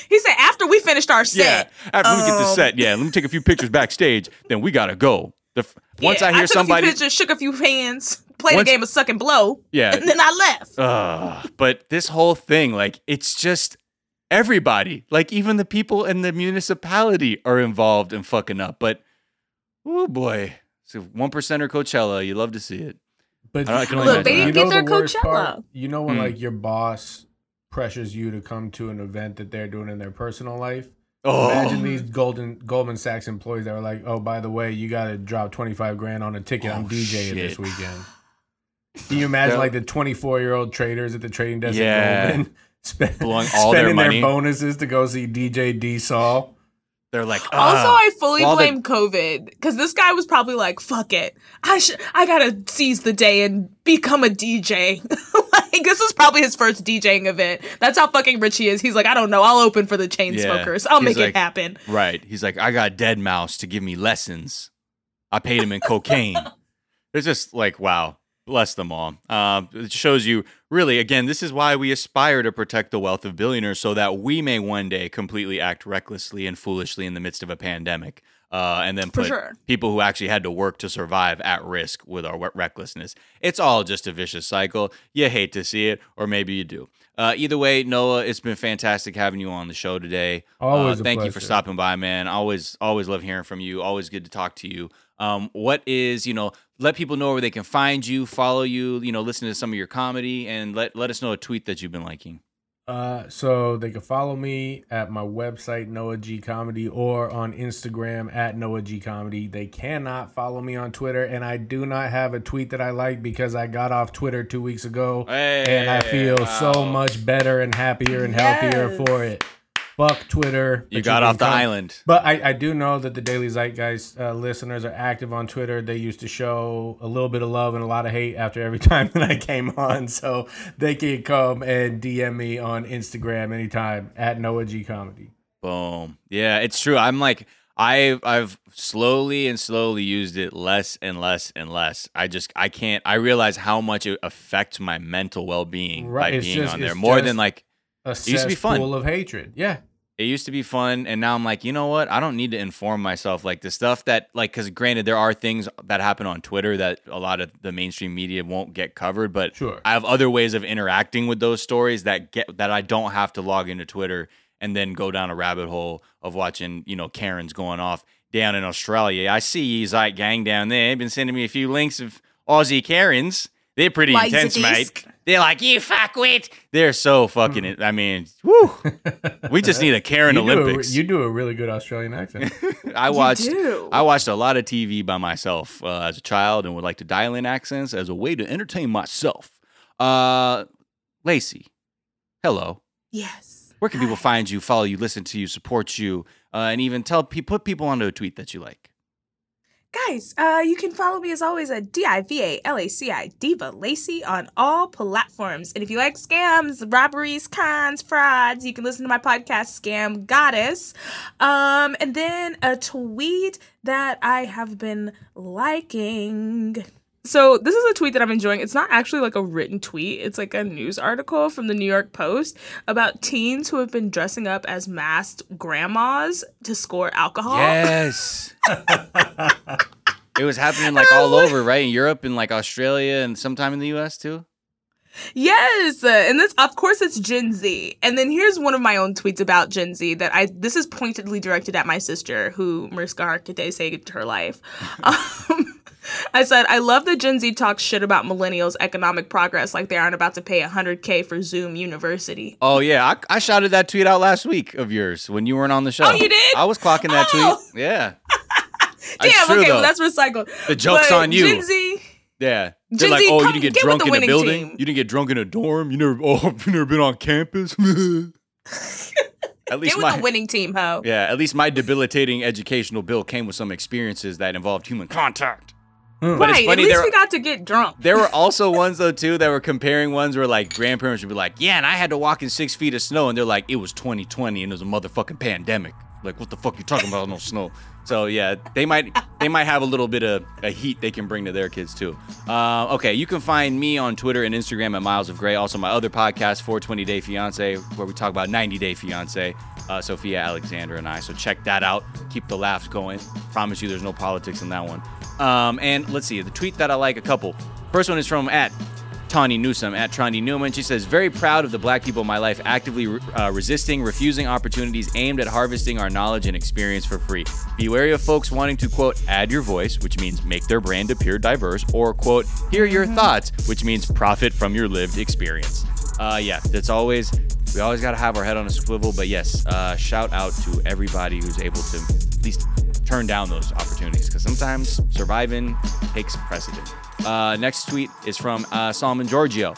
He said after we finished our set. Yeah, after we get the Um, set, yeah, let me take a few pictures backstage. Then we gotta go. The f- once Yeah, I hear took somebody, a few pictures, shook a few hands, played Once- a game of suck and blow, yeah, and then I left. uh, but this whole thing, like, it's just everybody, like even the people in the municipality are involved in fucking up. But oh boy, so one percenter Coachella, you love to see it. But I can only Look, imagine they didn't get their the worst Coachella. You know when Hmm. like your boss pressures you to come to an event that they're doing in their personal life. Oh, Imagine these Golden Goldman Sachs employees that were like, "Oh, by the way, you got to drop twenty five grand on a ticket. I'm Oh, DJing shit. this weekend." Can you imagine like the twenty four year old traders at the trading desk Yeah. at Goldman spend, Blowing all their spending bonuses to go see DJ D Sol? they're like, Also, "Ah." I fully Well, the- blame COVID because this guy was probably like, "Fuck it, I should, I gotta seize the day and become a DJ." like this is probably his first DJing event. That's how fucking rich he is. He's like, I don't know, I'll open for the chain Yeah. smokers. I'll He's make like- it happen. Right. He's like, I got deadmau5 to give me lessons. I paid him in cocaine. It's just like, wow, bless them all. Um, it shows you, really, again, this is why we aspire to protect the wealth of billionaires so that we may one day completely act recklessly and foolishly in the midst of a pandemic. Uh, and then put sure. people who actually had to work to survive at risk with our recklessness. It's all just a vicious cycle. You hate to see it, or maybe you do. Uh, either way, Noah, it's been fantastic having you on the show today. Always Uh, a thank you for stopping by, man. Always, always love hearing from you. Always good to talk to you. Um, what is, you know, let people know where they can find you, follow you, you know, listen to some of your comedy, and let let us know a tweet that you've been liking. Uh, so they can follow me at my website Noah G Comedy or on Instagram at Noah G Comedy. They cannot follow me on Twitter, and I do not have a tweet that I like because I got off Twitter two weeks ago, and I feel so much better and happier and healthier Yes. for it. Fuck Twitter. You got can off the come- island. But I, I do know that the Daily Zeitgeist uh, listeners are active on Twitter. They used to show a little bit of love and a lot of hate after every time that I came on. So they can come and DM me on Instagram anytime at Noah G Comedy. Boom. Yeah, it's true. I'm like I've I've slowly and slowly used it less and less and less. I just I can't I realize how much it affects my mental well being Right, by it's being just- on there. More than like A used to be fun. full of hatred. Yeah. It used to be fun and now I'm like, you know what? I don't need to inform myself like the stuff that like cuz granted there are things that happen on Twitter that a lot of the mainstream media won't get covered, but Sure. I have other ways of interacting with those stories that get that I don't have to log into Twitter and then go down a rabbit hole of watching, you know, Karens going off down in Australia. I see you Zeit gang down there. They've been sending me a few links of Aussie Karens. They're pretty Why intense, is mate. This? They're like, you fuckwit. They're so fucking it. I mean, whew. We just need a Karen you Olympics. Do a, you do a really good Australian accent. I watched do. I watched a lot of TV by myself uh, as a child and would like to dial in accents as a way to entertain myself. Uh, Laci, hello. Yes. Where can people find you, follow you, listen to you, support you, uh, and even tell put people onto a tweet that you like? Guys, uh, you can follow me as always at D I V A L A C I Diva Laci on all platforms. And if you like scams, robberies, cons, frauds, you can listen to my podcast, Scam Goddess. Um, and then a tweet that I have been liking. So this is a tweet that I'm enjoying. It's not actually like a written tweet. It's like a news article from the New York Post about teens who have been dressing up as masked grandmas to score alcohol. Yes. it was happening like all over, right? In Europe and like Australia and sometime in the US too. Yes, and this of course it's Gen Z. And then here's one of my own tweets about Gen Z that I this is pointedly directed at my sister who Mariska Hargitay saved her life. Um, I said, I love that Gen Z talks shit about millennials' economic progress like they aren't about to pay 100K for Zoom University. Oh, yeah. I, I shouted that tweet out last week of yours when you weren't on the show. Oh, you did? I was clocking that Oh. tweet. Yeah. Damn, true, okay, though. well, that's recycled. The joke's But on you. Gen Z, Yeah. They're Gen like, Z, oh, you didn't get get drunk in a building? team." You didn't get drunk in a dorm? You never, oh, you never been on campus? at least my, winning team, ho. yeah, at least my debilitating educational bill came with some experiences that involved human contact. But it's right, at least there- we got to get drunk. There were also ones though too that were comparing ones where like grandparents would be like, "Yeah, and I had to walk in six feet of snow," and they're like, "It was 2020 and it was a motherfucking pandemic." Like, what the fuck you talking about? No snow. So yeah, they might they might have a little bit of a heat they can bring to their kids too. Uh, okay, you can find me on Twitter and Instagram at Miles of Gray. Also, my other podcast, 420 Day Fiance, where we talk about 90 Day Fiance. Uh, Sophia Alexander and I. So check that out. Keep the laughs going. Promise you, there's no politics in that one. Um, and let's see, the tweet that I like a couple. First one is from at Tawny Newsome at Tawny Newman. She says, Very proud of the black people in my life actively uh, resisting, refusing opportunities aimed at harvesting our knowledge and experience for free. Be wary of folks wanting to, quote, add your voice, which means make their brand appear diverse, or, quote, hear your thoughts, which means profit from your lived experience. Uh, yeah, that's always, we always got to have our head on a swivel. But yes, uh, shout out to everybody who's able to at least turn down those opportunities because sometimes surviving takes precedent. Uh, next tweet is from uh, Solomon Giorgio.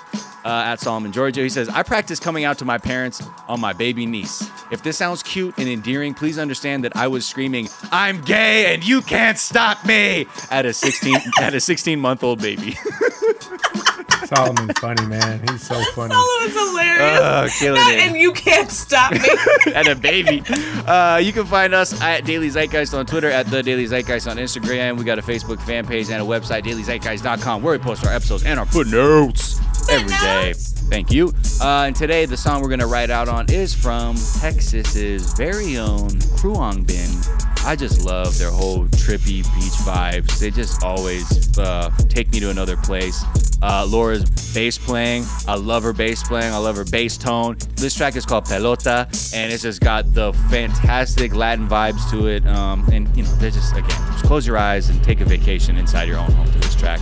Uh, at Solomon Giorgio, he says, I practice coming out to my parents on my baby niece. If this sounds cute and endearing, please understand that I was screaming, I'm gay and you can't stop me at a 16 at a 16 month old baby. Solomon's funny, man. He's so funny. Solomon's hilarious. Uh, killing That it. and you can't stop me. and a baby. Uh, you can find us at Daily Zeitgeist on Twitter, at The Daily Zeitgeist on Instagram. We got a Facebook fan page and a website, dailyzeitgeist.com, where we post our episodes and our footnotes every day. Thank you. Uh, and today, the song we're going to write out on is from Texas's very own Khruangbin. I just love their whole trippy beach vibes. They just always uh, take me to another place. Uh, Laura's bass playing. I love her bass playing. I love her bass tone. This track is called Pelota, and it's just got the fantastic Latin vibes to it. Um, and you know, they're just again, just close your eyes and take a vacation inside your own home to this track.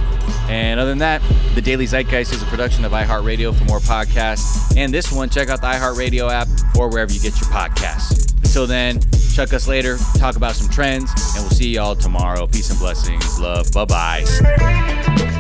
And other than that, the Daily Zeitgeist is a production of iHeartRadio. For more podcasts and this one, check out the iHeartRadio app or wherever you get your podcasts. Until then, check us later, talk about some trends, and we'll see y'all tomorrow. Peace and blessings. Love. Bye bye.